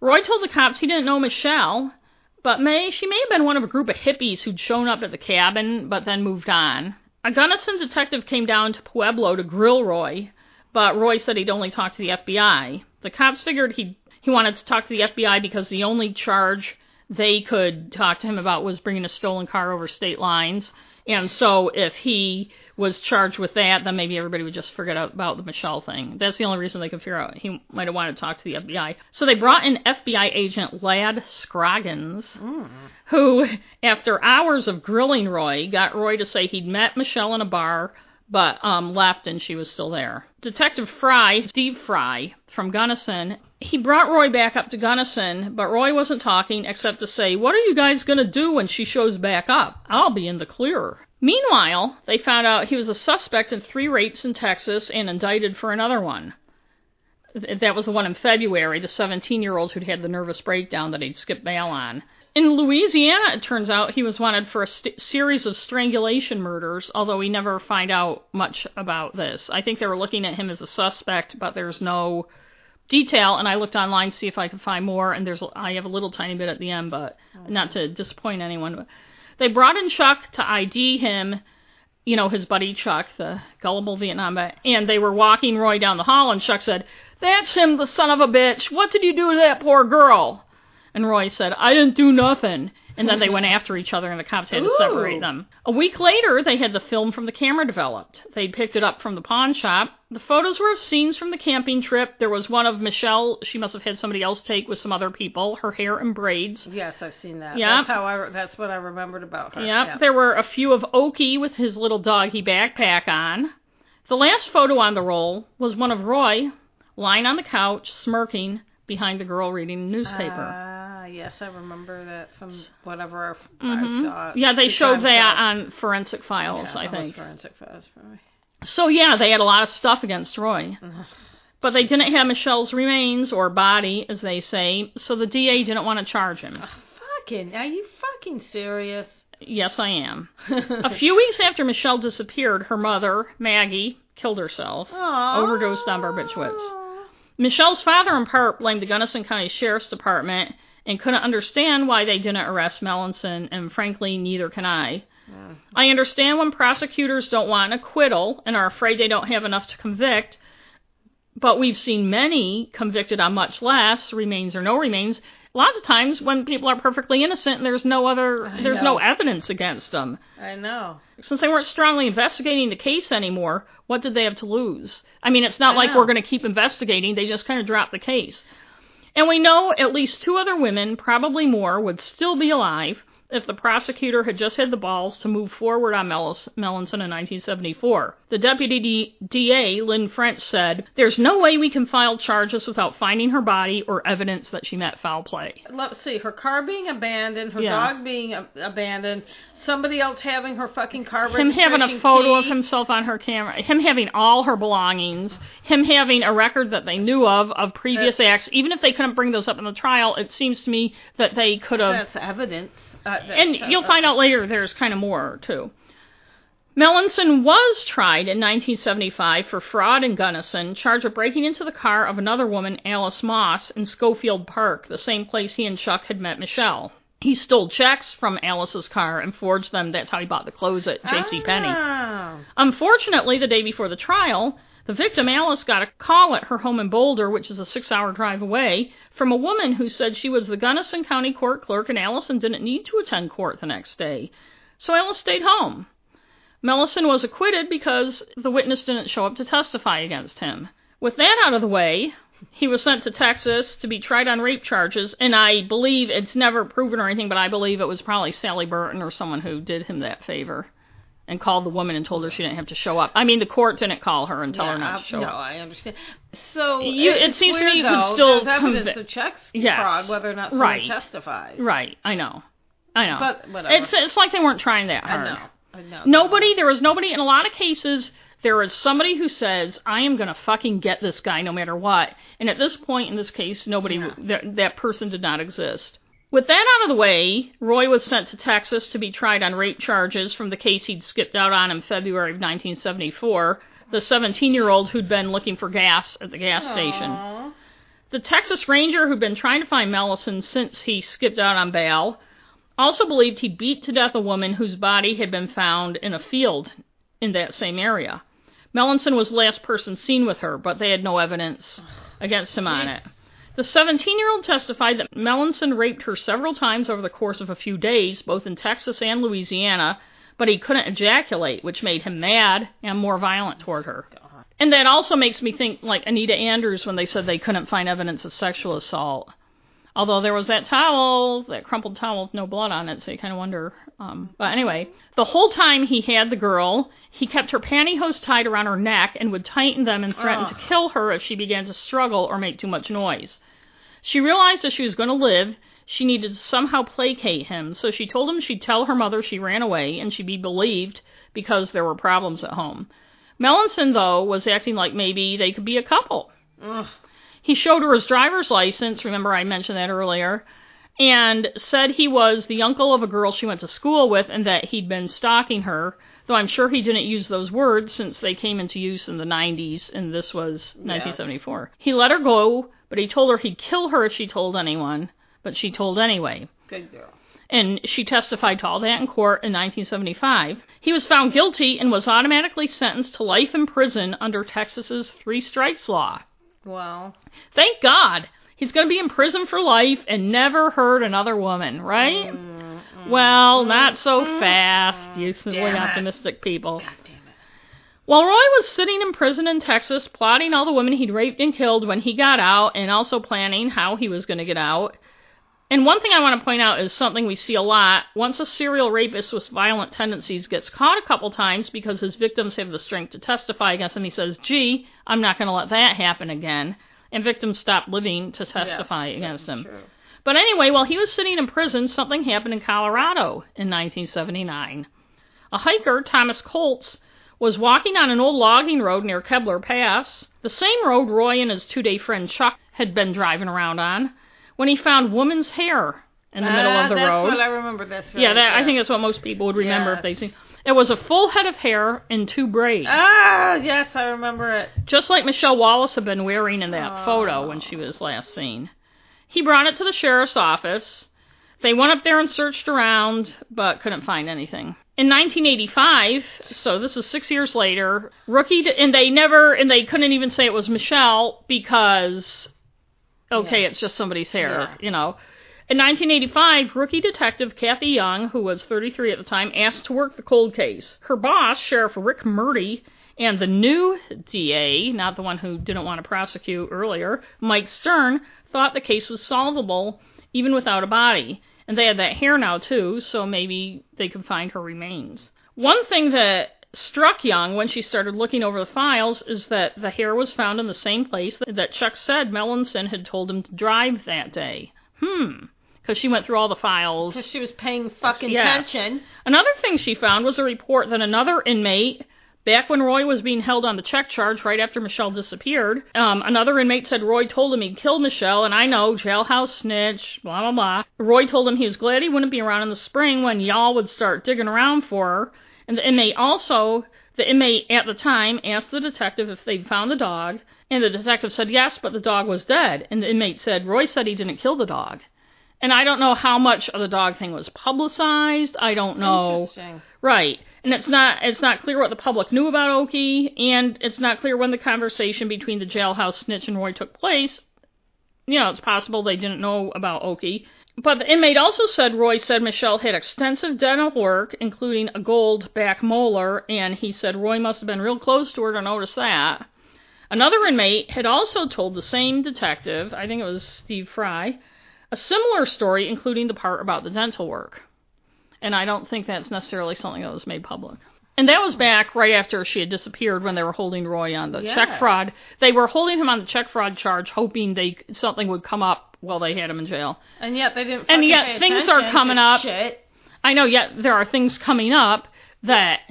Roy told the cops he didn't know Michelle, but May she may have been one of a group of hippies who'd shown up at the cabin, but then moved on. A Gunnison detective came down to Pueblo to grill Roy, but Roy said he'd only talk to the FBI. The cops figured he he wanted to talk to the FBI because the only charge they could talk to him about was bringing a stolen car over state lines. And so if he was charged with that, then maybe everybody would just forget about the Michelle thing. That's the only reason they could figure out he might have wanted to talk to the FBI. So they brought in FBI agent Lad Scroggins, Mm. who, after hours of grilling Roy, got Roy to say he'd met Michelle in a bar, but um, left and she was still there. Detective Fry, Steve Fry, from Gunnison, he brought Roy back up to Gunnison, but Roy wasn't talking except to say, What are you guys going to do when she shows back up? I'll be in the clear. Meanwhile, they found out he was a suspect in three rapes in Texas and indicted for another one. That was the one in February, the 17 year old who'd had the nervous breakdown that he'd skipped bail on. In Louisiana, it turns out he was wanted for a st- series of strangulation murders, although we never find out much about this. I think they were looking at him as a suspect, but there's no detail. And I looked online to see if I could find more, and there's I have a little tiny bit at the end, but oh, not to disappoint anyone. But they brought in Chuck to ID him, you know, his buddy Chuck, the gullible Vietnam vet, and they were walking Roy down the hall, and Chuck said, "That's him, the son of a bitch. What did you do to that poor girl?" And Roy said, I didn't do nothing. And then they went after each other, and the cops had to separate them. A week later, they had the film from the camera developed. They'd picked it up from the pawn shop. The photos were of scenes from the camping trip. There was one of Michelle, she must have had somebody else take with some other people, her hair in braids. Yes, I've seen that. Yeah. That's how I. That's what I remembered about her. Yep. Yeah. There were a few of Okie with his little doggy backpack on. The last photo on the roll was one of Roy lying on the couch, smirking behind the girl reading the newspaper. Ah, yes, I remember that from whatever. I saw. Mm-hmm. Yeah, they showed that on Forensic Files, Yeah, I think. Forensic Files me. So yeah, they had a lot of stuff against Roy. Mm-hmm. But they didn't have Michelle's remains or body, as they say, so the DA didn't want to charge him. Fucking, are you fucking serious? Yes, I am. A few weeks after Michelle disappeared, her mother, Maggie, killed herself. Aw. overdosed on barbiturates. Michelle's father, in part, blamed the Gunnison County Sheriff's Department and couldn't understand why they didn't arrest Melanson, and frankly, neither can I. Yeah. I understand when prosecutors don't want an acquittal and are afraid they don't have enough to convict, but we've seen many convicted on much less, remains or no remains. Lots of times when people are perfectly innocent and there's no other, I there's know. no evidence against them. I know. Since they weren't strongly investigating the case anymore, what did they have to lose? I mean, it's not I like know. we're going to keep investigating, they just kind of dropped the case. And we know at least two other women, probably more, would still be alive if the prosecutor had just had the balls to move forward on Melis- Melanson in 1974. The deputy D- DA, Lynn French, said, There's no way we can file charges without finding her body or evidence that she met foul play. Let's see, her car being abandoned, her Yeah. dog being ab- abandoned, somebody else having her fucking car him having a photo of himself on her camera, him having all her belongings, him having a record that they knew of of previous acts. Even if they couldn't bring those up in the trial, it seems to me that they could have. That's evidence. And you'll find out later there's kind of more too. Melanson was tried in 1975 for fraud in Gunnison, charged with breaking into the car of another woman, Alice Moss, in Schofield Park, the same place he and Chuck had met Michelle. He stole checks from Alice's car and forged them. That's how he bought the clothes at J.C. Penney. Ah. Unfortunately, the day before the trial, the victim, Alice, got a call at her home in Boulder, which is a six hour drive away, from a woman who said she was the Gunnison County Court clerk and Allison didn't need to attend court the next day. So Alice stayed home. Melanson was acquitted because the witness didn't show up to testify against him. With that out of the way, he was sent to Texas to be tried on rape charges, and I believe it's never proven or anything, but I believe it was probably Sally Burton or someone who did him that favor and called the woman and told her she didn't have to show up. I mean, the court didn't call her and tell her not to show no, up. I understand. So You- it seems to me you could still there's evidence convict- of checks Yes. fraud, whether or not someone Right. testifies. Right, I know. I know. But whatever. It's it's like they weren't trying that I know. I know. Nobody, there was nobody, in a lot of cases, there is somebody who says, I am going to fucking get this guy no matter what. And at this point in this case, nobody, Yeah. that, that person did not exist. With that out of the way, Roy was sent to Texas to be tried on rape charges from the case he'd skipped out on in February of 1974, the 17 year old who'd been looking for gas at the gas station. The Texas Ranger who'd been trying to find Melanson since he skipped out on bail also believed he beat to death a woman whose body had been found in a field in that same area. Melanson was the last person seen with her, but they had no evidence against him on it. The 17 year old testified that Melanson raped her several times over the course of a few days, both in Texas and Louisiana, but he couldn't ejaculate, which made him mad and more violent toward her. And that also makes me think like Anita Andrews when they said they couldn't find evidence of sexual assault. Although there was that towel, that crumpled towel with no blood on it, so you kind of wonder. Um, but anyway, the whole time he had the girl, he kept her pantyhose tied around her neck and would tighten them and threaten to kill her if she began to struggle or make too much noise. She realized if she was going to live, she needed to somehow placate him, so she told him she'd tell her mother she ran away and she'd be believed because there were problems at home. Melanson, though, was acting like maybe they could be a couple. Ugh. He showed her his driver's license, remember I mentioned that earlier, and said he was the uncle of a girl she went to school with and that he'd been stalking her, though I'm sure he didn't use those words since they came into use in the 90s and this was 1974. He let her go, but he told her he'd kill her if she told anyone, but she told anyway Good girl. and she testified to all that in court in 1975. He was found guilty and was automatically sentenced to life in prison under Texas's three strikes law. Wow. Thank God. He's going to be in prison for life and never hurt another woman, right? Mm, mm Well, mm, not so mm, fast, you silly optimistic people. God damn it. While Roy was sitting in prison in Texas, plotting all the women he'd raped and killed when he got out, and also planning how he was going to get out. And one thing I want to point out is something we see a lot. Once a serial rapist with violent tendencies gets caught a couple times because his victims have the strength to testify against him, he says, gee, I'm not going to let that happen again. And victims stop living to testify Yes, against him. true. But anyway, while he was sitting in prison, something happened in Colorado in 1979. A hiker, Thomas Colts, was walking on an old logging road near Kebler Pass, the same road Roy and his two day friend Chuck had been driving around on, when he found woman's hair in the Ah, middle of the that's road. what I remember this. yeah, right that, I think that's what most people would remember if they Yes. seen. It was a full head of hair and two braids, Ah, yes, I remember it. just like Michelle Wallace had been wearing in that Oh. photo when she was last seen. He brought it to the sheriff's office. They went up there and searched around, but couldn't find anything. In 1985, so this is six years later, rookie, and they never, and they couldn't even say it was Michelle because, okay, Yeah. it's just somebody's hair, Yeah. you know. In 1985, rookie detective Kathy Young, who was 33 at the time, asked to work the cold case. Her boss, Sheriff Rick Murdy, and the new DA, not the one who didn't want to prosecute earlier, Mike Stern, thought the case was solvable even without a body. And they had that hair now too, so maybe they could find her remains. One thing that struck Young when she started looking over the files is that the hair was found in the same place that Chuck said Melanson had told him to drive that day. Hmm. Because she went through all the files. Because she was paying fucking Yes. attention. Another thing she found was a report that another inmate, back when Roy was being held on the check charge right after Michelle disappeared, um, another inmate said Roy told him he'd killed Michelle, and I know, jailhouse snitch, blah, blah, blah. Roy told him he was glad he wouldn't be around in the spring when y'all would start digging around for her. And the inmate also, the inmate at the time asked the detective if they'd found the dog, and the detective said yes, but the dog was dead. And the inmate said, Roy said he didn't kill the dog. And I don't know how much of the dog thing was publicized. I don't know. Interesting. Right. And it's not it's not clear what the public knew about Okie, and it's not clear when the conversation between the jailhouse snitch and Roy took place. You know, it's possible they didn't know about Okie. But the inmate also said Roy said Michelle had extensive dental work, including a gold back molar, and he said Roy must have been real close to her to notice that. Another inmate had also told the same detective, I think it was Steve Fry, a similar story, including the part about the dental work. And I don't think that's necessarily something that was made public. And that was back right after she had disappeared when they were holding Roy on the check fraud. They were holding him on the check fraud charge, hoping they something would come up while they had him in jail. And yet they didn't. And yet things are coming up. Shit. I know, yet there are things coming up that,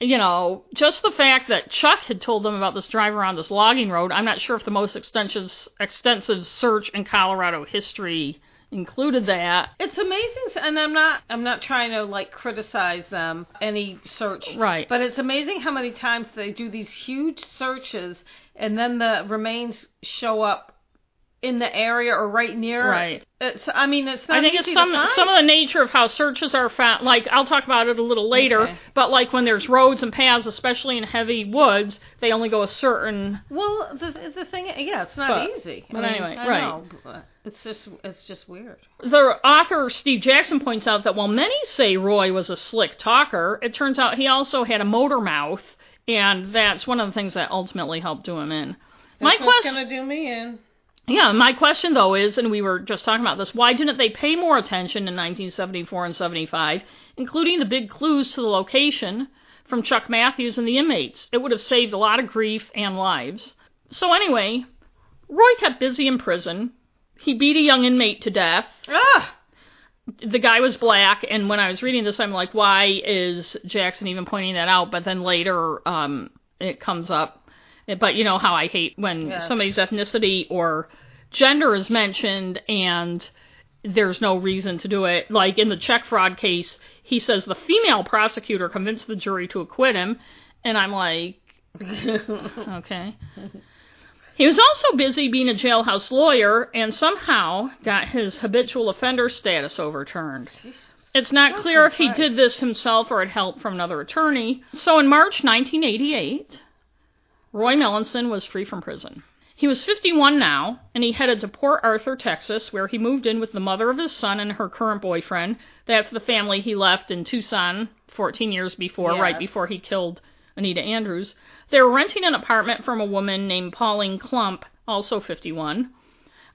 you know, just the fact that Chuck had told them about this drive around this logging road, I'm not sure if the most extensive, extensive search in Colorado history included that. It's amazing, and I'm not. I'm not trying to like criticize them any search, Right. But it's amazing how many times they do these huge searches, and then the remains show up in the area or right near. Right. It's. I mean, it's not. I think it's some some of the nature of how searches are found. Like I'll talk about it a little later, Okay. but like when there's roads and paths, especially in heavy woods, they only go a certain. Well, the the thing, yeah, it's not But- easy. but I mean, anyway, I right. know, it's just it's just weird. The author Steve Jackson points out that while many say Roy was a slick talker, it turns out he also had a motor mouth, and that's one of the things that ultimately helped do him in. My That's what's question, gonna do me in. Yeah, my question though is, and we were just talking about this, why didn't they pay more attention in 1974 and 75, including the big clues to the location from Chuck Matthews and the inmates? It would have saved a lot of grief and lives. So anyway, Roy kept busy in prison. He beat a young inmate to death Ah, the guy was black, and when I was reading this, I'm like, why is Jackson even pointing that out? But then later, um, it comes up. But you know how I hate when Yes. somebody's ethnicity or gender is mentioned and there's no reason to do it. Like in the check fraud case, he says the female prosecutor convinced the jury to acquit him, and I'm like, okay. He was also busy being a jailhouse lawyer and somehow got his habitual offender status overturned. Jesus. It's not clear if he did this himself or had help from another attorney. So in March 1988, Roy Melanson was free from prison. He was 51 now, and he headed to Port Arthur, Texas, where he moved in with the mother of his son and her current boyfriend. That's the family he left in Tucson 14 years before, right before he killed Anita Andrews. They were renting an apartment from a woman named Pauline Klump, also 51.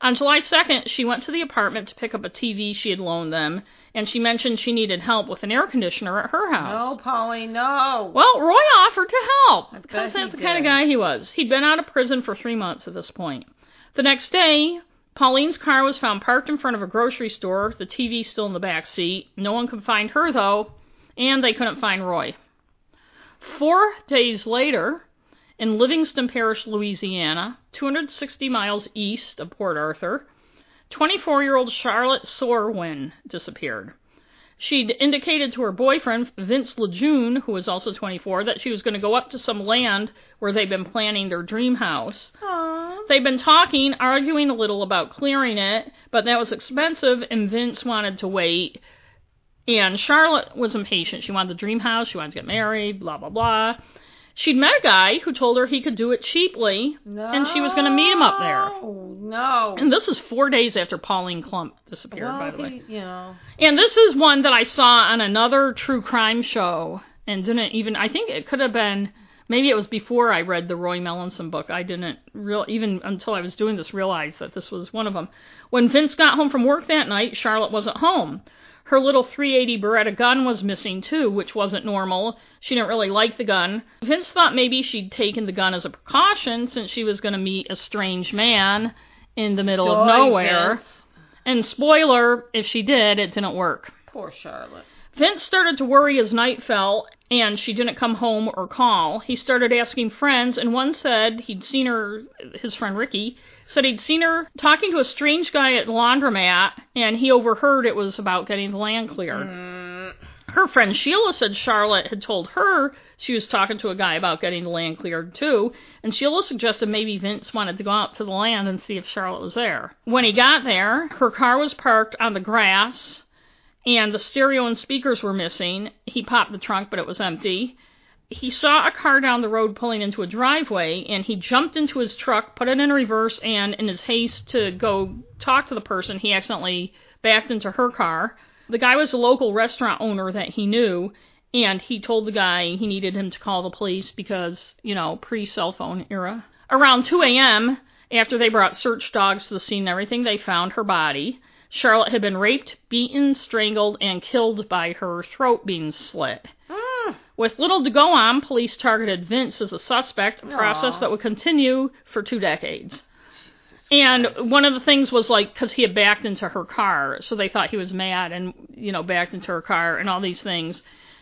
On July 2nd, she went to the apartment to pick up a TV she had loaned them, and she mentioned she needed help with an air conditioner at her house. No, Polly, no. Well, Roy offered to help because that's the kind of guy he was. He'd been out of prison for three months at this point. The next day, Pauline's car was found parked in front of a grocery store, the TV still in the back seat. No one could find her, though, and they couldn't find Roy. Four days later, in Livingston Parish, Louisiana, 260 miles east of Port Arthur, 24 year old Charlotte Sauerwein disappeared. She'd indicated to her boyfriend, Vince Lejeune, who was also 24, that she was going to go up to some land where they'd been planning their dream house. Aww. They'd been talking, arguing a little about clearing it, but that was expensive, and Vince wanted to wait. And Charlotte was impatient. She wanted the dream house, she wanted to get married, blah, blah, blah. She'd met a guy who told her he could do it cheaply, No. and she was going to meet him up there. Oh no. And this is four days after Pauline Klump disappeared, well, by the way. he, you know. And this is one that I saw on another true crime show and didn't even I think it could have been maybe it was before I read the Roy Melanson book. I didn't real even until I was doing this realize that this was one of them. When Vince got home from work that night, Charlotte wasn't home. Her little 380 Beretta gun was missing too, which wasn't normal. She didn't really like the gun. Vince thought maybe she'd taken the gun as a precaution since she was going to meet a strange man in the middle of nowhere. Vince. And spoiler, if she did, it didn't work. Poor Charlotte. Vince started to worry as night fell and she didn't come home or call. He started asking friends, and one said he'd seen her, his friend Ricky, said he'd seen her talking to a strange guy at laundromat, and he overheard it was about getting the land cleared. Mm, Her friend Sheila said Charlotte had told her she was talking to a guy about getting the land cleared too, and Sheila suggested maybe Vince wanted to go out to the land and see if Charlotte was there. When he got there, her car was parked on the grass, and the stereo and speakers were missing. He popped the trunk, but it was empty. He saw a car down the road pulling into a driveway, and he jumped into his truck, put it in reverse, and in his haste to go talk to the person, he accidentally backed into her car. The guy was a local restaurant owner that he knew, and he told the guy he needed him to call the police because, you know, pre cell phone era. Around 2 a.m., after they brought search dogs to the scene and everything, they found her body. Charlotte had been raped, beaten, strangled, and killed by her throat being slit. Ah. With little to go on, police targeted Vince as a suspect, a process Aw. that would continue for two decades. And one of the things was like because he had backed into her car, so they thought he was mad and you know backed into her car and all these things.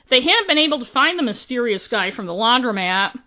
They hadn't been able to find the mysterious guy from the laundromat,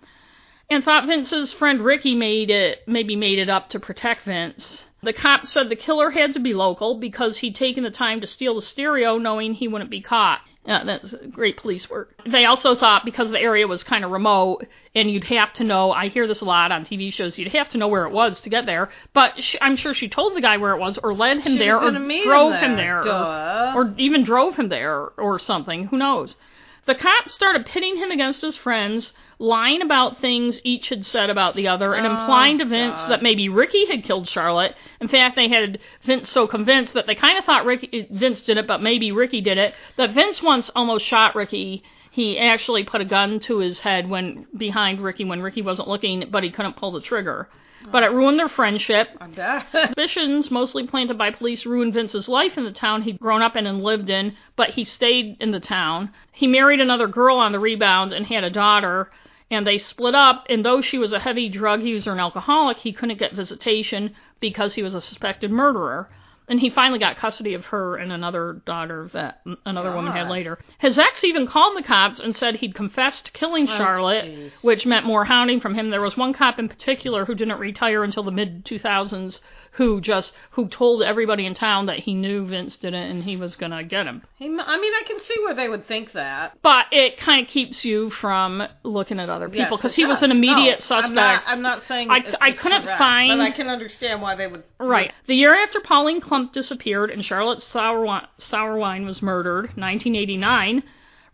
and thought Vince's friend Ricky made it maybe made it up to protect Vince. The cops said the killer had to be local because he'd taken the time to steal the stereo, knowing he wouldn't be caught. Uh, that's great police work. They also thought because the area was kind of remote and you'd have to know, I hear this a lot on TV shows, you'd have to know where it was to get there. But sh I'm sure she told the guy where it was or led him She there or drove him him there. there, or, or even drove him there or something. Who knows? The cops started pitting him against his friends, lying about things each had said about the other, and Oh, implying to Vince God. that maybe Ricky had killed Charlotte. In fact, they had Vince so convinced that they kind of thought Ricky, Vince did it, but maybe Ricky did it. That Vince once almost shot Ricky. He actually put a gun to his head when behind Ricky when Ricky wasn't looking, but he couldn't pull the trigger. But it ruined their friendship. Suspicions, mostly planted by police, ruined Vince's life in the town he'd grown up in and lived in, but he stayed in the town. He married another girl on the rebound and had a daughter, and they split up. And though she was a heavy drug user and alcoholic, he couldn't get visitation because he was a suspected murderer. And he finally got custody of her and another daughter that another woman had later. His ex even called the cops and said he'd confessed to killing Oh, Charlotte, jeez. which meant more hounding from him. There was one cop in particular who didn't retire until the mid 2000s who just who told everybody in town that he knew Vince didn't and he was going to get him. He, I mean, I can see where they would think that. But it kind of keeps you from looking at other people because it he was an immediate No, suspect. I'm not, I'm not saying I- I couldn't correct, find- but I can understand why they would. Right. The year after Pauline Klump disappeared and Charlotte Sauerwein was murdered, 1989,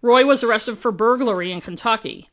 Roy was arrested for burglary in Kentucky.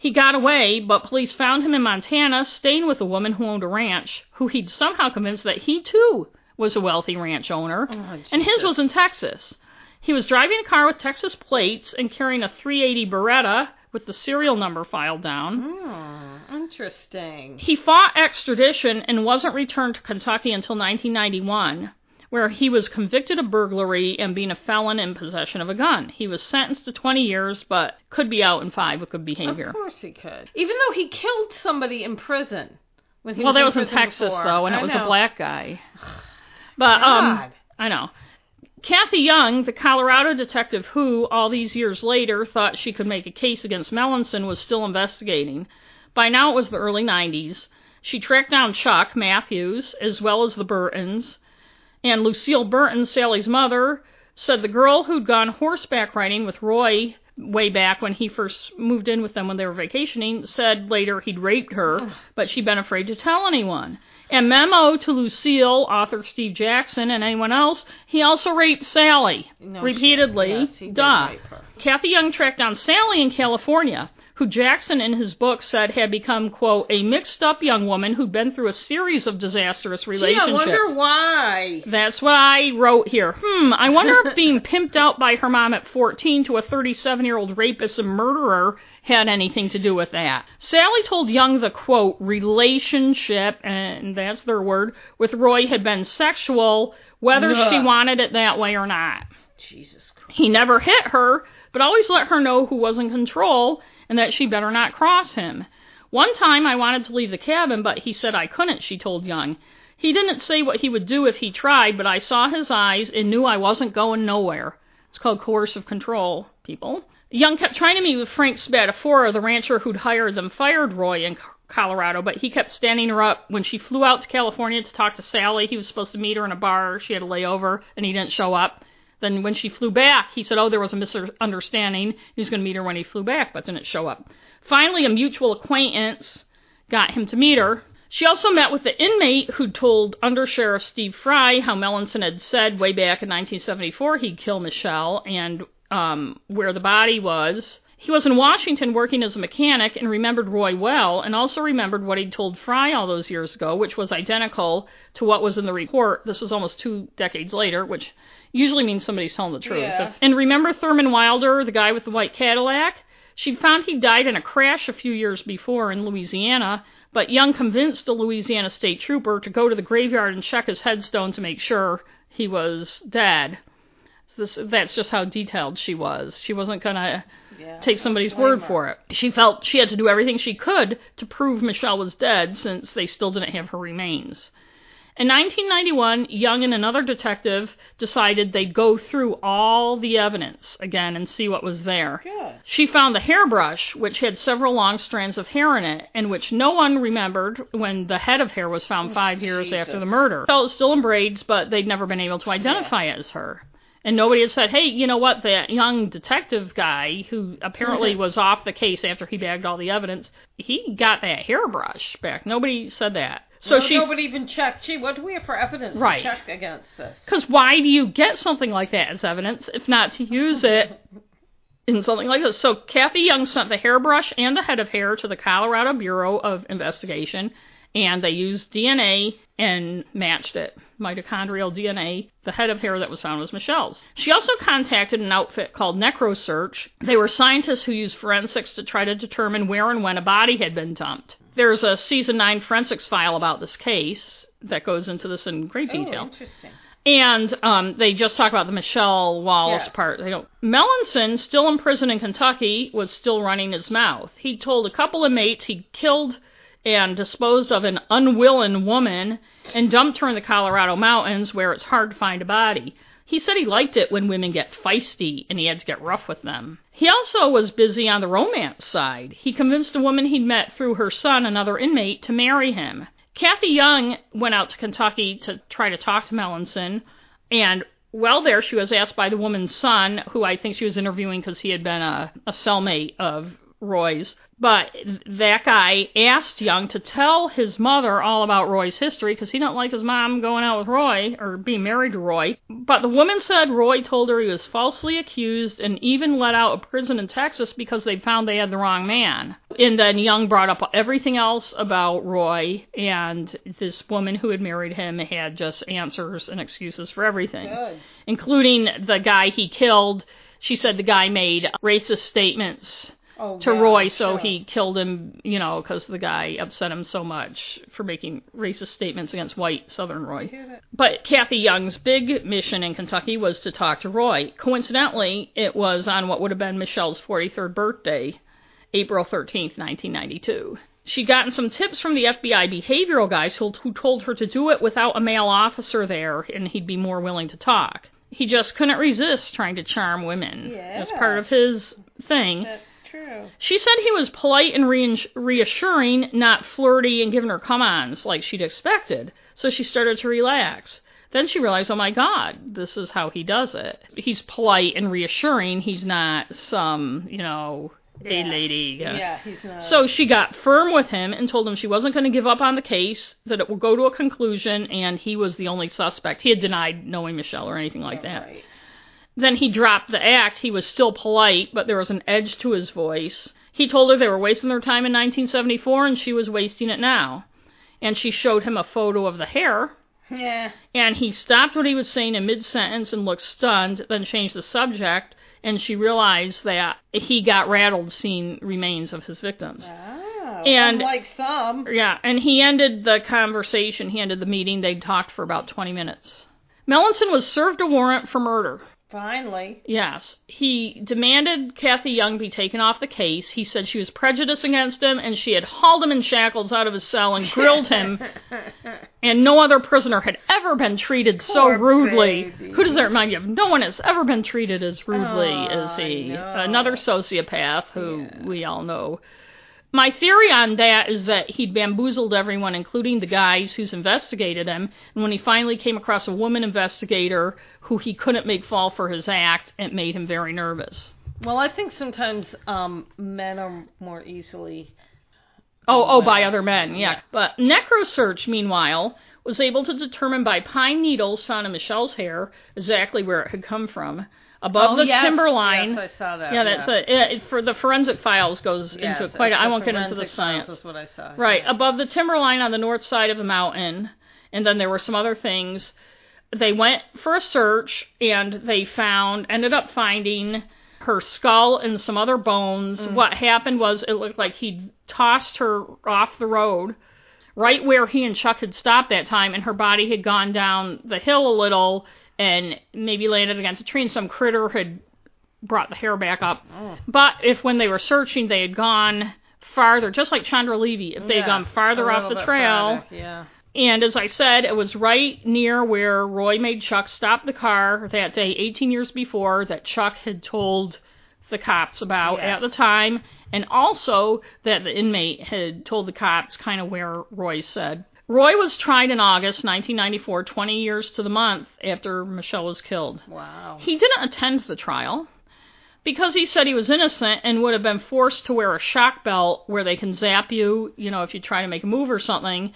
He got away, but police found him in Montana staying with a woman who owned a ranch, who he'd somehow convinced that he too was a wealthy ranch owner, Oh, and his was in Texas. He was driving a car with Texas plates and carrying a 380 Beretta with the serial number filed down. Hmm, interesting. He fought extradition and wasn't returned to Kentucky until 1991, where he was convicted of burglary and being a felon in possession of a gun. He was sentenced to 20 years, but could be out in five with good behavior. Of course he could. Even though he killed somebody in prison. When he Well, that was in Texas, before. though, and I it was know. a black guy. But um, God. I know. Kathy Young, the Colorado detective who, all these years later, thought she could make a case against Melanson, was still investigating. By now it was the early 90s. She tracked down Chuck Matthews, as well as the Burtons. And Lucille Burton, Sally's mother, said the girl who'd gone horseback riding with Roy way back when he first moved in with them when they were vacationing, said later he'd raped her, but she'd been afraid to tell anyone. And memo to Lucille, author Steve Jackson, and anyone else, he also raped Sally No repeatedly. shit. Yes, Duh. Kathy Young tracked down Sally in California, who Jackson in his book said had become, quote, a mixed up young woman who'd been through a series of disastrous relationships. Gee. I wonder why. That's what I wrote here. Hmm, I wonder if being pimped out by her mom at 14 to a 37 year old rapist and murderer had anything to do with that. Sally told Young the quote, relationship, and that's their word, with Roy had been sexual, whether she wanted it that way or not. Jesus Christ. He never hit her, but always let her know who was in control and that she better not cross him. One time I wanted to leave the cabin, but he said I couldn't, she told Young. He didn't say what he would do if he tried, but I saw his eyes and knew I wasn't going nowhere. It's called coercive control, people. Young kept trying to meet with Frank Spadafora, the rancher who'd hired them, fired Roy in Colorado, but he kept standing her up. When she flew out to California to talk to Sally, he was supposed to meet her in a bar. She had a layover, and he didn't show up. Then when she flew back, he said, oh, there was a misunderstanding. He was going to meet her when he flew back, but didn't show up. Finally, a mutual acquaintance got him to meet her. She also met with the inmate who told Undersheriff Steve Fry how Melanson had said way back in 1974 he'd kill Michelle and um, where the body was. He was in Washington working as a mechanic and remembered Roy well, and also remembered what he'd told Fry all those years ago, which was identical to what was in the report. This was almost two decades later, which usually means somebody's telling the truth. Yeah. And remember Thurman Wilder, the guy with the white Cadillac? She'd found he died in a crash a few years before in Louisiana, but Young convinced a Louisiana state trooper to go to the graveyard and check his headstone to make sure he was dead. This, that's just how detailed she was. She wasn't gonna Yeah. take somebody's word her. for it. She felt she had to do everything she could to prove Michelle was dead since they still didn't have her remains. In 1991, Young and another detective decided they'd go through all the evidence again and see what was there. Good. She found the hairbrush, which had several long strands of hair in it, and which no one remembered when the head of hair was found five years Jesus. after the murder. So it was still in braids, but they'd never been able to identify it as her. And nobody had said, hey, you know what, that young detective guy who apparently was off the case after he bagged all the evidence, he got that hairbrush back. Nobody said that. So no, nobody even checked. Gee, what do we have for evidence Right. to check against this? Because why do you get something like that as evidence if not to use it in something like this? So Kathy Young sent the hairbrush and the head of hair to the Colorado Bureau of Investigation, and they used DNA and matched it. Mitochondrial DNA. The head of hair that was found was Michelle's. She also contacted an outfit called NecroSearch. They were scientists who used forensics to try to determine where and when a body had been dumped. There's a season 9 forensics file about this case that goes into this in great detail. Oh, interesting. And um, they just talk about the Michelle Wallace Yes. part. They don't. Melanson, still in prison in Kentucky, was still running his mouth. He told a couple of mates he killed and disposed of an unwilling woman and dumped her in the Colorado mountains where it's hard to find a body. He said he liked it when women get feisty and he had to get rough with them. He also was busy on the romance side. He convinced a woman he'd met through her son, another inmate, to marry him. Kathy Young went out to Kentucky to try to talk to Melanson, and while there, she was asked by the woman's son, who I think she was interviewing because he had been a, a cellmate of Roy's. But that guy asked Young to tell his mother all about Roy's history because he didn't like his mom going out with Roy or being married to Roy. But the woman said Roy told her he was falsely accused and even let out of prison in Texas because they found they had the wrong man. And then Young brought up everything else about Roy, and this woman who had married him had just answers and excuses for everything Good. including the guy he killed. She said the guy made racist statements Oh, to yeah, Roy, so sure. he killed him, you know, because the guy upset him so much for making racist statements against white Southern Roy. But Kathy Young's big mission in Kentucky was to talk to Roy. Coincidentally, it was on what would have been Michelle's 43rd birthday, April 13th, 1992. She'd gotten some tips from the FBI behavioral guys who, who told her to do it without a male officer there and he'd be more willing to talk. He just couldn't resist trying to charm women. Yeah. As part of his thing. That's true. She said he was polite and re- reassuring, not flirty and giving her come ons like she'd expected. So she started to relax. Then she realized, oh my god, this is how he does it. He's polite and reassuring. He's not some, you know, a Yeah. lady. Yeah, he's not. So she got firm with him and told him she wasn't going to give up on the case, that it would go to a conclusion, and he was the only suspect. He had denied knowing Michelle or anything like that. Right. Then he dropped the act. He was still polite, but there was an edge to his voice. He told her they were wasting their time in 1974 and she was wasting it now. And she showed him a photo of the hair, Yeah. and he stopped what he was saying in mid sentence and looked stunned, then changed the subject, and she realized that he got rattled seeing remains of his victims. Oh. And- unlike some. Yeah, and he ended the conversation, he ended the meeting, they'd talked for about 20 minutes. Melanson was served a warrant for murder. Finally. Yes. He demanded Kathy Young be taken off the case. He said she was prejudiced against him and she had hauled him in shackles out of his cell and grilled him, and no other prisoner had ever been treated so rudely. baby. Who does that remind you of? No one has ever been treated as rudely Oh, as he. Another sociopath who Yeah. we all know. My theory on that is that he'd bamboozled everyone, including the guys who's investigated him. And when he finally came across a woman investigator who he couldn't make fall for his act, it made him very nervous. Well, I think sometimes um, men are more easily. Oh, oh, by other men, yeah. Yeah. But NecroSearch, meanwhile, was able to determine by pine needles found in Michelle's hair exactly where it had come from. Above oh, the yes, timberline. Yes, I saw that. yeah, that's a, yeah, it, for the forensic files goes Yes, into quite. A, I won't get into the science. is what I saw. Right, yeah. above the timberline on the north side of the mountain, and then there were some other things. They went for a search, and they found, ended up finding her skull and some other bones. Mm. What happened was it looked like he'd tossed her off the road, right where he and Chuck had stopped that time, and her body had gone down the hill a little and maybe landed against a tree, and some critter had brought the hair back up. Oh. But if when they were searching they had gone farther, just like Chandra Levy, if they had Yeah, gone farther off the trail, farther, Yeah. and as I said, it was right near where Roy made Chuck stop the car that day, 18 years before, that Chuck had told the cops about Yes. at the time, and also that the inmate had told the cops kind of where Roy said. Roy was tried in August 1994, 20 years to the month after Michelle was killed. Wow. He didn't attend the trial because he said he was innocent and would have been forced to wear a shock belt where they can zap you, you know, if you try to make a move or something.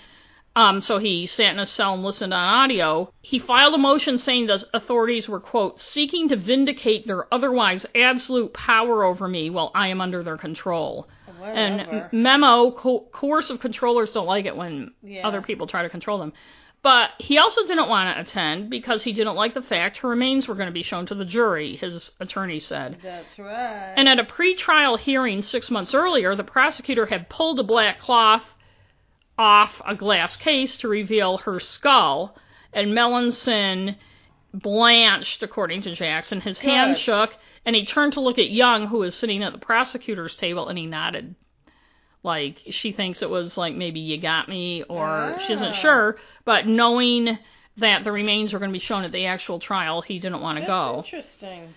Um, so he sat in a cell and listened on audio. He filed a motion saying the authorities were, quote, seeking to vindicate their otherwise absolute power over me while I am under their control. And Whatever. m- memo, co- coercive controllers don't like it when Yeah. other people try to control them. But he also didn't want to attend because he didn't like the fact her remains were going to be shown to the jury, his attorney said. That's right. And at a pre-trial hearing six months earlier, the prosecutor had pulled a black cloth off a glass case to reveal her skull, and Melanson blanched, according to Jackson. His hand shook, and he turned to look at Young, who was sitting at the prosecutor's table, and he nodded. Like, she thinks it was like maybe you got me, or she isn't Ah. sure, but knowing that the remains were going to be shown at the actual trial, he didn't want to That's go. interesting.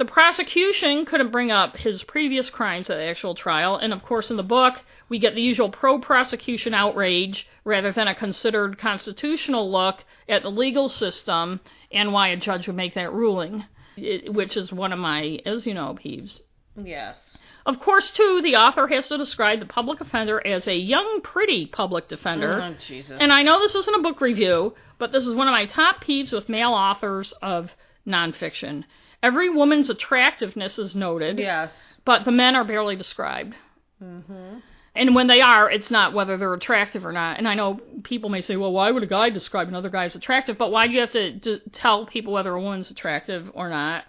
The prosecution couldn't bring up his previous crimes at the actual trial, and of course, in the book, we get the usual pro prosecution outrage rather than a considered constitutional look at the legal system and why a judge would make that ruling, which is one of my, as you know, peeves. Yes. Of course, too, the author has to describe the public offender as a young, pretty public defender. Oh, Jesus. And I know this isn't a book review, but this is one of my top peeves with male authors of nonfiction. Every woman's attractiveness is noted, yes. but the men are barely described. Mm-hmm. And when they are, it's not whether they're attractive or not. And I know people may say, well, why would a guy describe another guy as attractive? But why do you have to, to tell people whether a woman's attractive or not?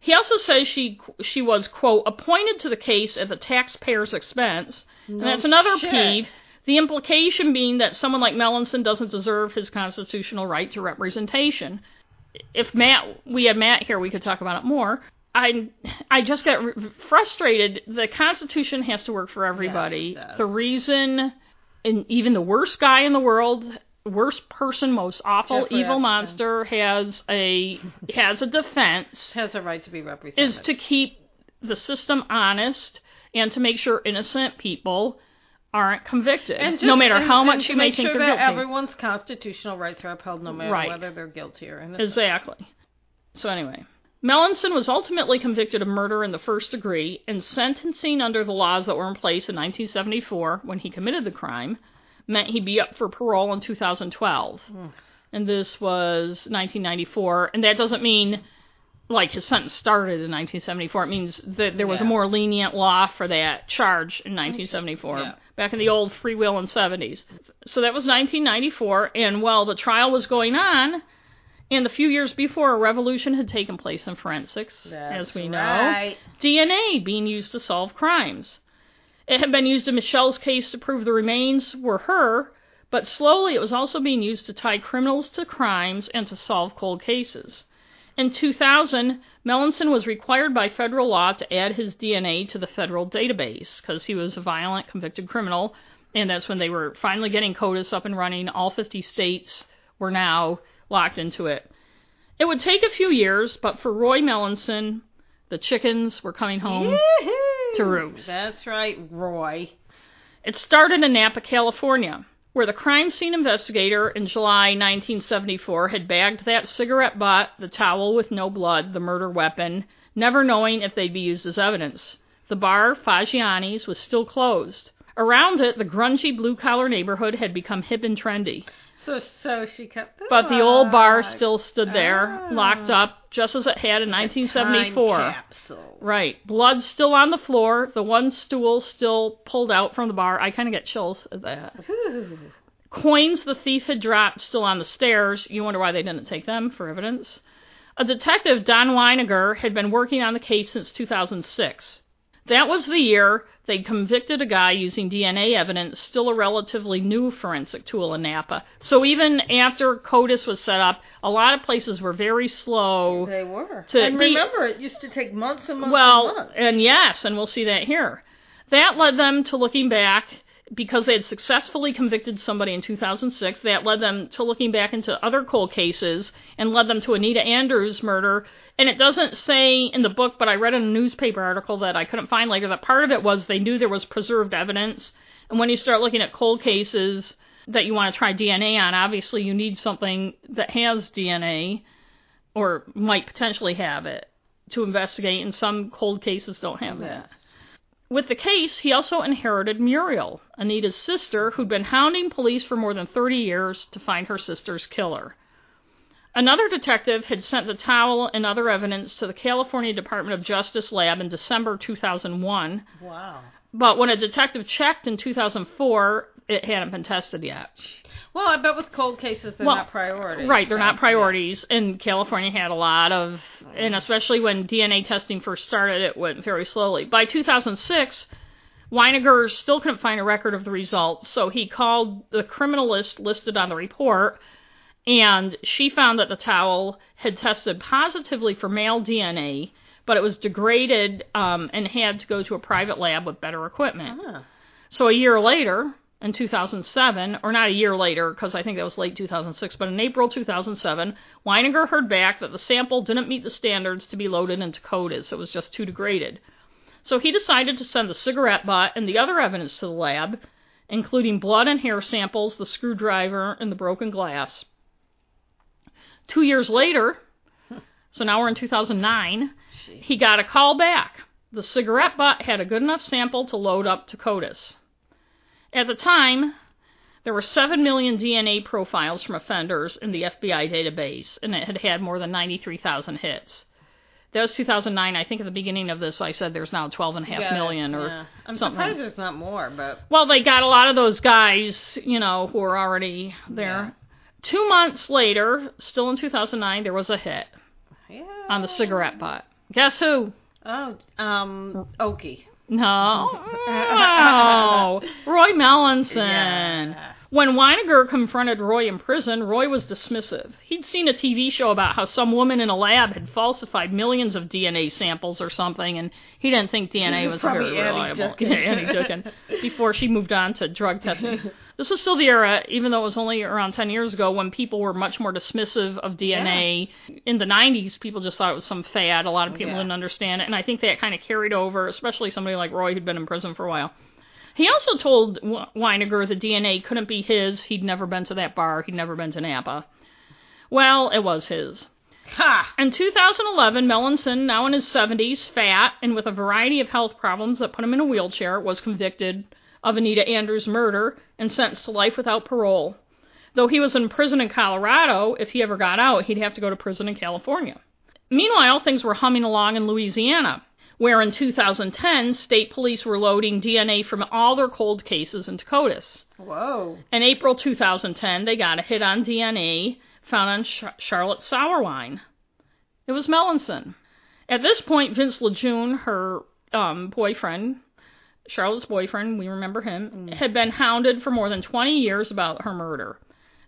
He also says she she was quote appointed to the case at the taxpayer's expense, and that's another shit. peeve. The implication being that someone like Melanson doesn't deserve his constitutional right to representation. If Matt, we had Matt here, we could talk about it more. I I just get r- frustrated. The Constitution has to work for everybody. Yes, the reason, and even the worst guy in the world, worst person, most awful, Jeffrey evil Epstein. monster has a has a defense Has a right to be represented. is to keep the system honest and to make sure innocent people aren't convicted, just, no matter and- how much you may make think sure they're that guilty. everyone's constitutional rights are upheld, no matter Right. whether they're guilty or innocent. Exactly. So anyway, Melanson was ultimately convicted of murder in the first degree, and sentencing under the laws that were in place in 1974 when he committed the crime meant he'd be up for parole in 2012. Hmm. And this was 1994, and that doesn't mean like his sentence started in 1974. It means that there was a more lenient law for that charge in 1974, Yeah. back in the old free will and 70s. So that was 1994, and while the trial was going on, and the few years before, a revolution had taken place in forensics, That's as we know. right. DNA being used to solve crimes. It had been used in Michelle's case to prove the remains were her, but slowly it was also being used to tie criminals to crimes and to solve cold cases. In 2000, Melanson was required by federal law to add his DNA to the federal database because he was a violent convicted criminal, and that's when they were finally getting CODIS up and running. All 50 states were now locked into it. It would take a few years, but for Roy Melanson, the chickens were coming home. Yee-hoo. to roost. That's right, Roy. It started in Napa, California, where the crime scene investigator in July 1974 had bagged that cigarette butt, the towel with no blood, the murder weapon, never knowing if they'd be used as evidence. The bar, Fagiani's, was still closed. Around it, the grungy blue collar neighborhood had become hip and trendy. So, so she kept. That. But the old bar still stood there, Ah. locked up, just as it had in 1974. Time capsule. Right. Blood still on the floor, the one stool still pulled out from the bar. I kind of get chills at that. Ooh. Coins the thief had dropped still on the stairs. You wonder why they didn't take them for evidence. A detective, Don Weiniger, had been working on the case since 2006. That was the year they convicted a guy using DNA evidence, still a relatively new forensic tool in Napa. So even after CODIS was set up, a lot of places were very slow. They were. To and be- remember, it used to take months and months Well, and months. and yes, and we'll see that here. That led them to looking back because they had successfully convicted somebody in 2006. That led them to looking back into other cold cases and led them to Anita Andrews' murder. And it doesn't say in the book, but I read in a newspaper article that I couldn't find later that part of it was they knew there was preserved evidence. And when you start looking at cold cases that you want to try DNA on, obviously you need something that has DNA or might potentially have it to investigate, and some cold cases don't have that. With the case, he also inherited Muriel, Anita's sister, who'd been hounding police for more than 30 years to find her sister's killer. Another detective had sent the towel and other evidence to the California Department of Justice lab in December 2001, Wow. but when a detective checked in 2004, it hadn't been tested yet. Well, I bet with cold cases they're Well, not priorities. Right, they're so, not priorities. And California had a lot of, and especially when DNA testing first started, it went very slowly. By 2006, Weiniger still couldn't find a record of the results, so he called the criminalist listed on the report, and she found that the towel had tested positively for male DNA, but it was degraded um, and had to go to a private lab with better equipment. Yeah. Ah. So a year later, in 2007, or not a year later, because I think that was late 2006, but in April 2007, Weininger heard back that the sample didn't meet the standards to be loaded into CODIS. It was just too degraded. So he decided to send the cigarette butt and the other evidence to the lab, including blood and hair samples, the screwdriver, and the broken glass. Two years later, so now we're in 2009, Jeez. he got a call back. The cigarette butt had a good enough sample to load up to CODIS. At the time, there were 7 million DNA profiles from offenders in the FBI database, and it had had more than 93,000 hits. That was 2009. I think at the beginning of this, I said there's now 12.5 Yes, million or yeah. I'm something. surprised there's not more, but Well, they got a lot of those guys, you know, who were already there. Two months later, still in 2009, there was a hit yeah. on the cigarette butt. Guess who? Oh, um, Okie. No. no. Roy Melanson. Yeah. When Weininger confronted Roy in prison, Roy was dismissive. He'd seen a TV show about how some woman in a lab had falsified millions of DNA samples or something, and he didn't think DNA was, was very reliable. Dookhan. Yeah, Annie Dookhan. Before she moved on to drug testing. This was still the era, even though it was only around 10 years ago, when people were much more dismissive of DNA. In the 90s, people just thought it was some fad. A lot of people Yeah. didn't understand it, and I think that kind of carried over, especially somebody like Roy who'd been in prison for a while. He also told Weiniger the DNA couldn't be his. He'd never been to that bar. He'd never been to Napa. Well, it was his. Ha! In 2011, Melanson, now in his 70s, fat, and with a variety of health problems that put him in a wheelchair, was convicted of Anita Andrews' murder and sentenced to life without parole. Though he was in prison in Colorado, if he ever got out, he'd have to go to prison in California. Meanwhile, things were humming along in Louisiana, where in 2010, state police were loading DNA from all their cold cases into CODIS. Whoa. In April 2010, they got a hit on DNA found on Char- Charlotte Sauerwein. It was Melanson. At this point, Vince Lejeune, her um, boyfriend, Charlotte's boyfriend, we remember him, had been hounded for more than 20 years about her murder.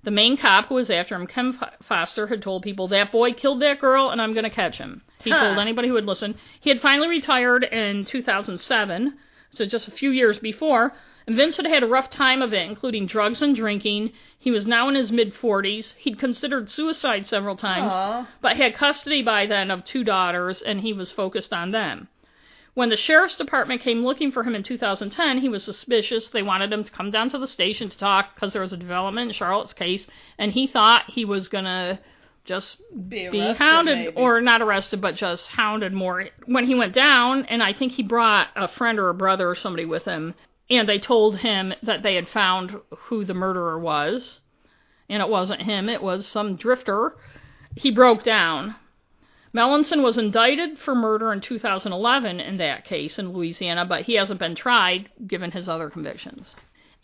The main cop who was after him, Ken Fo- Foster, had told people, That boy killed that girl and I'm going to catch him. He Huh. told anybody who would listen. He had finally retired in 2007, so just a few years before, and Vince had had a rough time of it, including drugs and drinking. He was now in his mid 40s. He'd considered suicide several times, Aw. but had custody by then of two daughters, and he was focused on them. When the sheriff's department came looking for him in 2010, he was suspicious. They wanted him to come down to the station to talk because there was a development in Charlotte's case, and he thought he was gonna just Be, be arrested, hounded maybe. or not arrested but just hounded more when he went down and i think he brought a friend or a brother or somebody with him and they told him that they had found who the murderer was and it wasn't him it was some drifter he broke down Melanson was indicted for murder in 2011 in that case in Louisiana, but he hasn't been tried given his other convictions.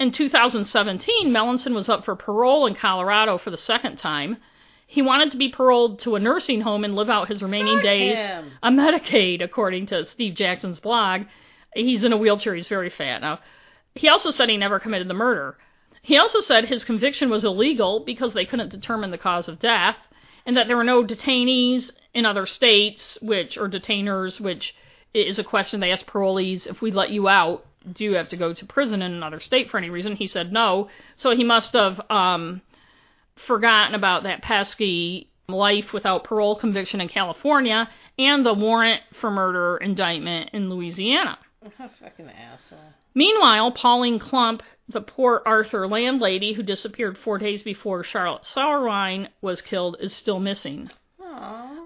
In 2017, Melanson was up for parole in Colorado for the second time. He wanted to be paroled to a nursing home and live out his remaining days him. on Medicaid, according to Steve Jackson's blog. He's in a wheelchair, he's very fat now. He also said he never committed the murder. He also said his conviction was illegal because they couldn't determine the cause of death, and that there were no detainees in other states, which or detainers, which is a question they ask parolees: if we let you out, do you have to go to prison in another state for any reason? He said no, so he must have um, forgotten about that pesky life without parole conviction in California and the warrant for murder indictment in Louisiana. Fucking asshole. Meanwhile, Pauline Klump, the Port Arthur landlady who disappeared four days before Charlotte Sauerwein was killed, is still missing.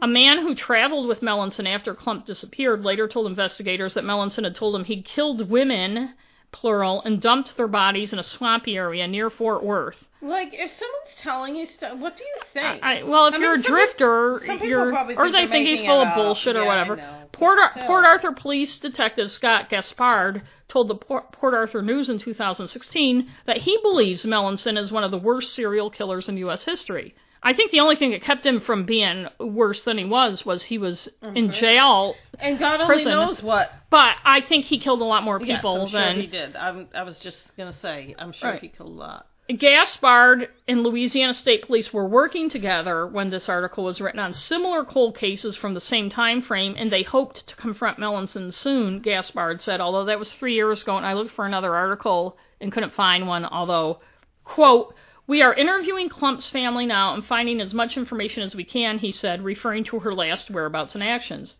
A man who traveled with Melanson after Klump disappeared later told investigators that Melanson had told him he'd killed women, plural, and dumped their bodies in a swampy area near Fort Worth. Like, if someone's telling you stuff, what do you think? I, well, if I you're a drifter, people you're or they think he's full of up. bullshit or Yeah, I whatever. Port Ar-. Port Arthur Police Detective Scott Gaspard told the Port, Port Arthur News in 2016 that he believes Melanson is one of the worst serial killers in U.S. history. I think the only thing that kept him from being worse than he was was he was in Mhm. jail. and God only prison. knows what. But I think he killed a lot more Yes, people sure than he did. I'm, I was just gonna say, I'm sure Right. he killed a lot. Gaspard and Louisiana State Police were working together when this article was written on similar cold cases from the same time frame, and they hoped to confront Melanson soon, Gaspard said, although that was three years ago, and I looked for another article and couldn't find one, although, quote, we are interviewing Klump's family now and finding as much information as we can, he said, referring to her last whereabouts and actions.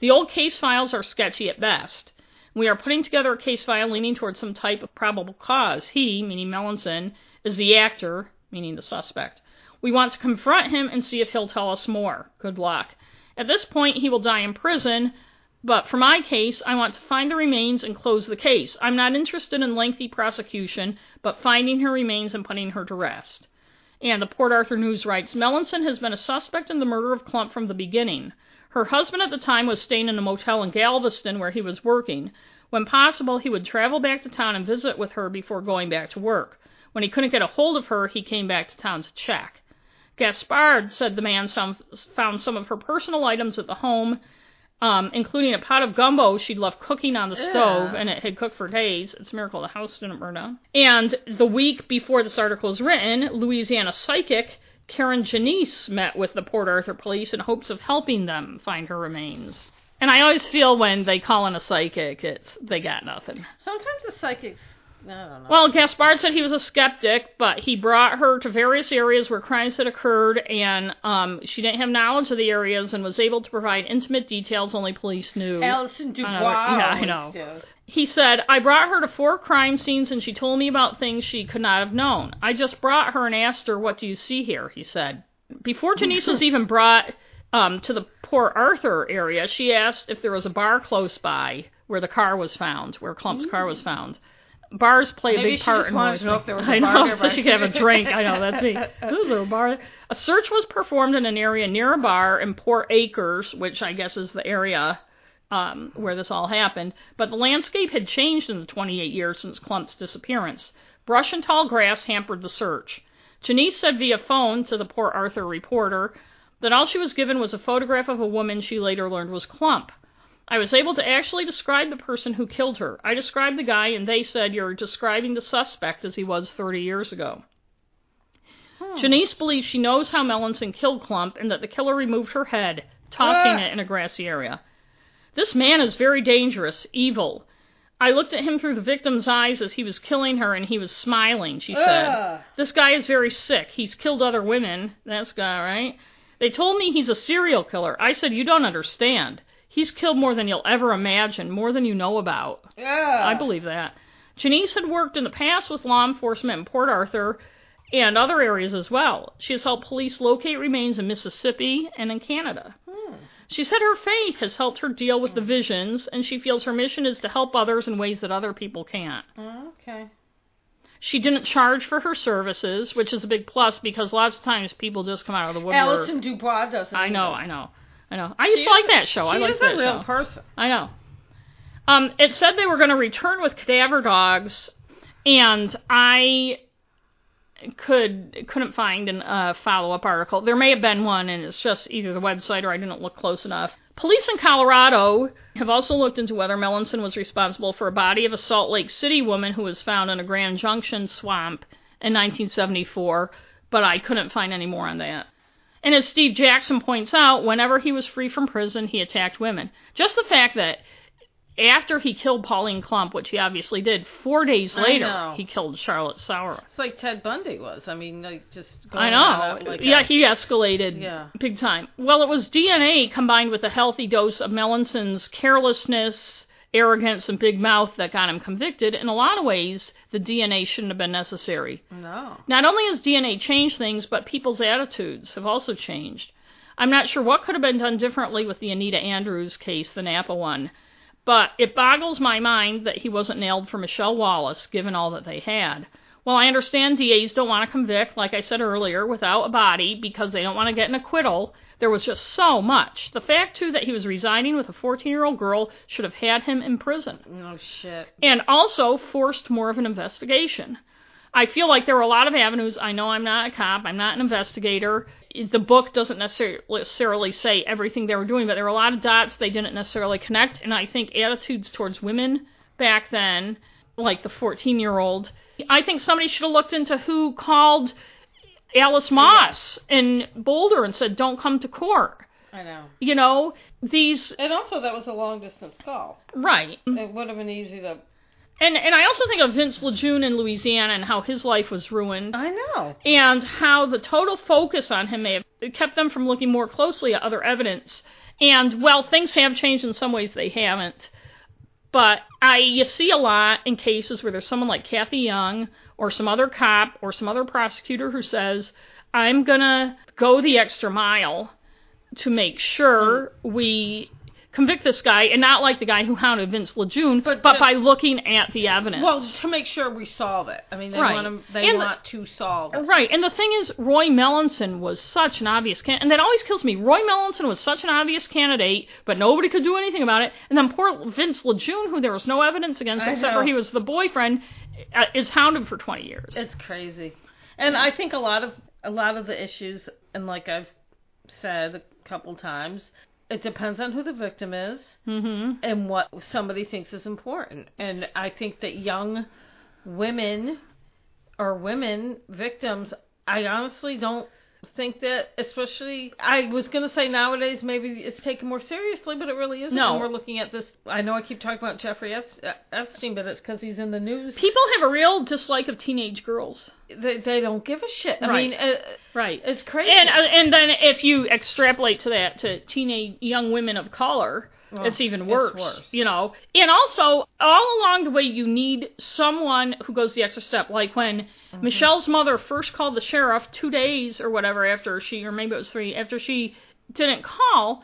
The old case files are sketchy at best. We are putting together a case file leaning towards some type of probable cause. He, meaning Melanson, is the actor, meaning the suspect. We want to confront him and see if he'll tell us more. Good luck. At this point, he will die in prison, but for my case, I want to find the remains and close the case. I'm not interested in lengthy prosecution, but finding her remains and putting her to rest. And the Port Arthur News writes Melanson has been a suspect in the murder of Klump from the beginning. Her husband at the time was staying in a motel in Galveston where he was working. When possible, he would travel back to town and visit with her before going back to work. When he couldn't get a hold of her, he came back to town to check. Gaspard said the man some, found some of her personal items at the home um, including a pot of gumbo she'd left cooking on the stove, and it had cooked for days. It's a miracle the house didn't burn down. And the week before this article was written, Louisiana psychic Karen Janice met with the Port Arthur police in hopes of helping them find her remains. And I always feel when they call in a psychic, it's they got nothing. Sometimes the psychics. I don't know. Well, Gaspard said he was a skeptic, but he brought her to various areas where crimes had occurred, and um, she didn't have knowledge of the areas and was able to provide intimate details only police knew. Allison DuBois. I know, yeah, I know. He said, I brought her to four crime scenes and she told me about things she could not have known. I just brought her and asked her, What do you see here? He said. Before Denise was even brought um, to the Port Arthur area, she asked if there was a bar close by where the car was found, where Klump's car was found. Bars play a Maybe big she part in wanted know life. if there was a I bar know, so she could have a drink. I know, that's me. A bar. A search was performed in an area near a bar in Port Acres, which I guess is the area um, where this all happened, but the landscape had changed in the 28 years since Klump's disappearance. Brush and tall grass hampered the search. Janice said via phone to the Port Arthur reporter that all she was given was a photograph of a woman she later learned was Klump. I was able to actually describe the person who killed her. I described the guy, and they said you're describing the suspect as he was 30 years ago. Janice believes she knows how Melanson killed Klump and that the killer removed her head, tossing Ah. it in a grassy area. This man is very dangerous, evil. I looked at him through the victim's eyes as he was killing her, and he was smiling, she said. Ugh. This guy is very sick. He's killed other women. That's guy, right? They told me he's a serial killer. I said, You don't understand. He's killed more than you'll ever imagine, more than you know about. Yeah. I believe that. Janice had worked in the past with law enforcement in Port Arthur and other areas as well. She has helped police locate remains in Mississippi and in Canada. Hmm. She said her faith has helped her deal with the visions, and she feels her mission is to help others in ways that other people can't. Okay. She didn't charge for her services, which is a big plus because lots of times people just come out of the woodwork. Allison DuBois doesn't. I know, either. I know, I know. I used She to like that show. I She like is that a real show. person. I know. Um, it said they were going to return with cadaver dogs, and I could couldn't find a uh, follow up article. There may have been one, and it's just either the website or I didn't look close enough. Police in Colorado have also looked into whether Melanson was responsible for a body of a Salt Lake City woman who was found in a Grand Junction swamp in 1974, but I couldn't find any more on that. And as Steve Jackson points out, whenever he was free from prison, he attacked women. Just the fact that after he killed Pauline Klump, which he obviously did, four days later he killed Charlotte Sauer. It's like Ted Bundy was. I mean, like just. Going I know. like yeah, a- he escalated Yeah. big time. Well, it was DNA combined with a healthy dose of Melanson's carelessness, arrogance, and big mouth that got him convicted. In a lot of ways, the DNA shouldn't have been necessary. No. Not only has DNA changed things, but people's attitudes have also changed. I'm not sure what could have been done differently with the Anita Andrews case, the Napa one, but it boggles my mind that he wasn't nailed for Michelle Wallace, given all that they had. Well, I understand DAs don't want to convict, like I said earlier, without a body because they don't want to get an acquittal. There was just so much. The fact, too, that he was residing with a 14 year old girl should have had him in prison No shit. and also forced more of an investigation. I feel like there were a lot of avenues. I know I'm not a cop, I'm not an investigator. The book doesn't necessarily say everything they were doing, but there were a lot of dots they didn't necessarily connect. And I think attitudes towards women back then, like the 14 year old, I think somebody should have looked into who called Alice Moss in Boulder and said, don't come to court. I know. You know, these, And also, that was a long distance call. right. It would have been easy to. And and I also think of Vince Lejeune in Louisiana and how his life was ruined, I know. and how the total focus on him may have kept them from looking more closely at other evidence. And well, things have changed in some ways; they haven't. But I you see a lot in cases where there's someone like Kathy Young or some other cop or some other prosecutor who says, "I'm gonna go the extra mile to make sure hmm. we." Convict this guy, and not like the guy who hounded Vince Lejeune, But but, by looking at the evidence. Well, to make sure we solve it. I mean, they Right. want to. They And the- to solve it. Right, and the thing is, Roy Melanson was such an obvious candidate, and that always kills me. Roy Melanson was such an obvious candidate, but nobody could do anything about it. And then poor Vince Lejeune, who there was no evidence against I except know. for he was the boyfriend, uh, is hounded for 20 years. It's crazy, and I think a lot of a lot of the issues, and like I've said a couple times, it depends on who the victim is Mm-hmm. and what somebody thinks is important. And I think that young women or women victims, I honestly don't think that, especially, I was going to say nowadays maybe it's taken more seriously, but it really isn't. No. When we're looking at this, I know I keep talking about Jeffrey Epst- Epstein, but it's because he's in the news. People have a real dislike of teenage girls. They, they don't give a shit. I Right. mean, uh, Right. it's crazy. And uh, and then if you extrapolate to that to teenage young women of color, Oh, it's even it's worse, worse. You know. And also all along the way you need someone who goes the extra step. Like when Mm-hmm. Michelle's mother first called the sheriff 2 days or whatever after she or maybe it was 3 after she didn't call.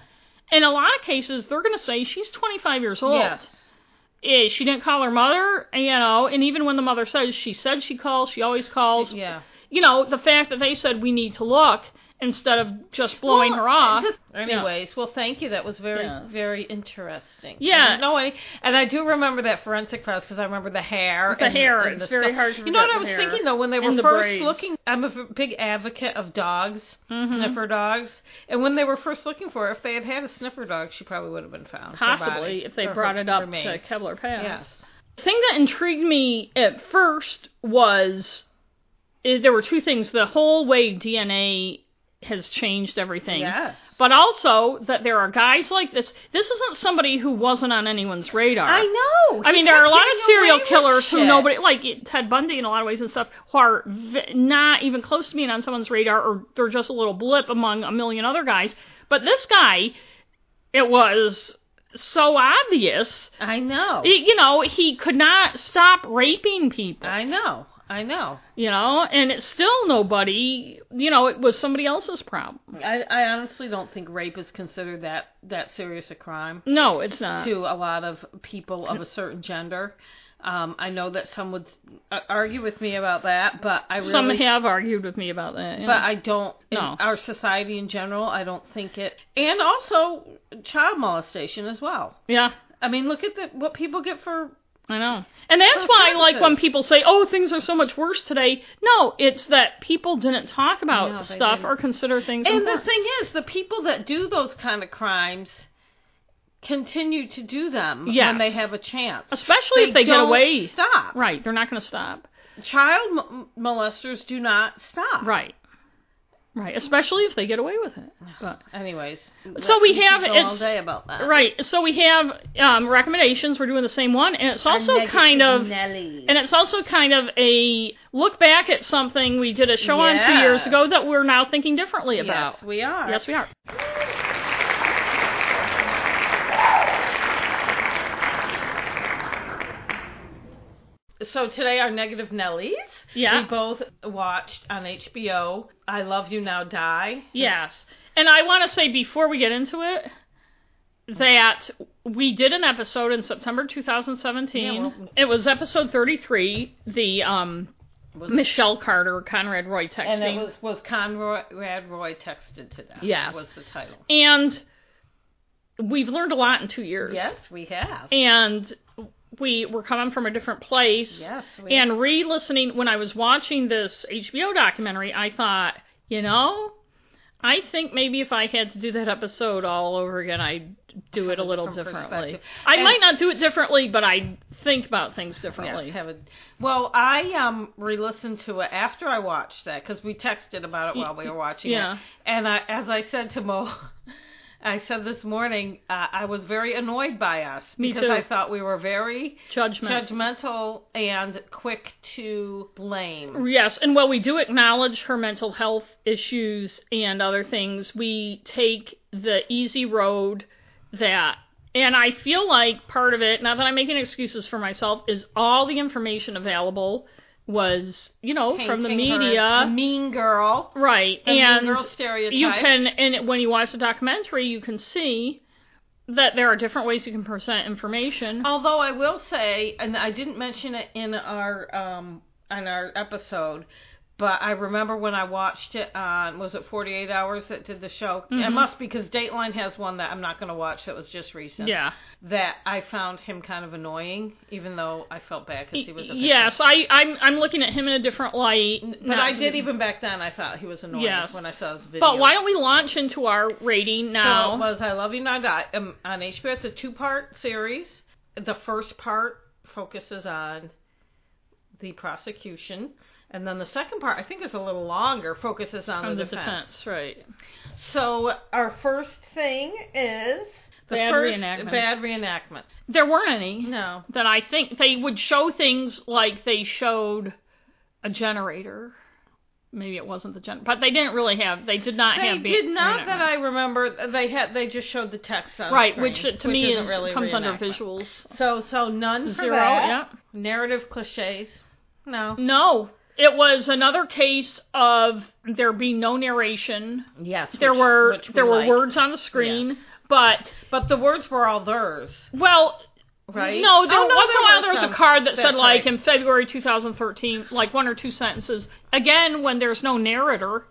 In a lot of cases they're going to say she's 25 years old. yes. Eh, She didn't call her mother, you know, and even when the mother says she said she calls, she always calls. Yeah. You know, the fact that they said we need to look instead of just blowing Well, her off. Anyways, well, thank you. That was very, Yes. very interesting. Yeah. No, I, and I do remember that forensic files because I remember the hair. The and hair, and it's the very stuff. hard to You know what I was hair. thinking though when they were And the first braids. looking? I'm a big advocate of dogs, Mhm. sniffer dogs, and when they were first looking for her, if they had had a sniffer dog, she probably would have been found. Possibly, body, if they brought her it up to remains. Kebler Pass. Yes. The thing that intrigued me at first was eh, there were two things. The whole way DNA has changed everything. Yes. But also that there are guys like this. This isn't somebody who wasn't on anyone's radar. I know. I mean, there are a lot of serial killers who nobody, like Ted Bundy in a lot of ways and stuff, who are v- not even close to being on someone's radar, or they're just a little blip among a million other guys. But this guy, it was so obvious. I know. You know, he could not stop raping people. I know. I know. You know, and it's still nobody. You know, it was somebody else's problem. I, I honestly don't think rape is considered that that serious a crime. No, it's not. to a lot of people of a certain gender. Um, I know that some would argue with me about that, but I really, Some have argued with me about that. yeah. but I don't. In No. our society in general, I don't think it. And also child molestation as well. yeah. I mean, look at the, what people get for. I know. And that's For why, like, when people say, oh, things are so much worse today, no, it's that people didn't talk about No, stuff or consider things And the thing is, the people that do those kind of crimes continue to do them Yes. when they have a chance. Especially if they get away. Stop. Right, they're not going to stop. Child molesters do not stop. Right. Right, especially if they get away with it. But Anyways, So we have- go all it's- day about that. Right, so we have um, recommendations. We're doing the same one, and it's also kind of Nelly. And it's also kind of a look back at something we did a show on two years ago that we're now thinking differently about. yes, we are. Yes, we are. So today our negative Nellies. Yeah. We both watched on HBO. I Love You Now Die. Yes. And I want to say before we get into it that we did an episode in September 2017. Yeah, well- it was episode 33, the um, Michelle Carter, Conrad Roy texting. And it was was Conrad Roy texted to death. Yes. Was the title. And we've learned a lot in two years. Yes, we have. And we were coming from a different place. Yes, we And re listening, when I was watching this HBO documentary, I thought, you know, I think maybe if I had to do that episode all over again, I'd do it a little differently. I And- might not do it differently, but I think about things differently. Yes, a, well, I um re-listened to it after I watched that because we texted about it while we were watching yeah. it. And I, as I said to Mo, I said this morning, uh, I was very annoyed by us Me because too. I thought we were very Judgment. judgmental and quick to blame. Yes, and while we do acknowledge her mental health issues and other things, we take the easy road that and I feel like part of it, not that I'm making excuses for myself, is all the information available was, you know, from the Painting her as media. mean girl, right. the mean and girl stereotype. you can and when you watch the documentary, you can see that there are different ways you can present information. Although I will say, and I didn't mention it in our um in our episode, But I remember when I watched it on was it 48 Hours that did the show? It Mhm. must because Dateline has one that I'm not going to watch that was just recent. Yeah. That I found him kind of annoying, even though I felt bad because he was a yes, I I'm I'm looking at him in a different light. But I did even back then. I thought he was annoying Yes. when I saw his video. But why don't we launch into our rating now? So it was I Love You Now Die um, on HBO. It's a two-part series. The first part focuses on the prosecution, and then the second part, I think, is a little longer, focuses on, the, the defense. defense, right? So our first thing is the Bad first reenactments. bad reenactment. There weren't any No. that I think they would show things like they showed a generator. Maybe it wasn't the gen, but they didn't really have. They did not They have. be- did not that I remember. They had. They just showed the text on Right, screen, which to me isn't is really comes under visuals. So so none for Zero, that. yeah. Narrative cliches. No. No, it was another case of there being no narration. Yes. There which- were which we there were like. words on the screen, Yes. but but the words were all theirs, well, right? No, there, Oh, no, once in a while there was some. a card that said like right. in February 2013, like one or two sentences. Again, when there's no narrator,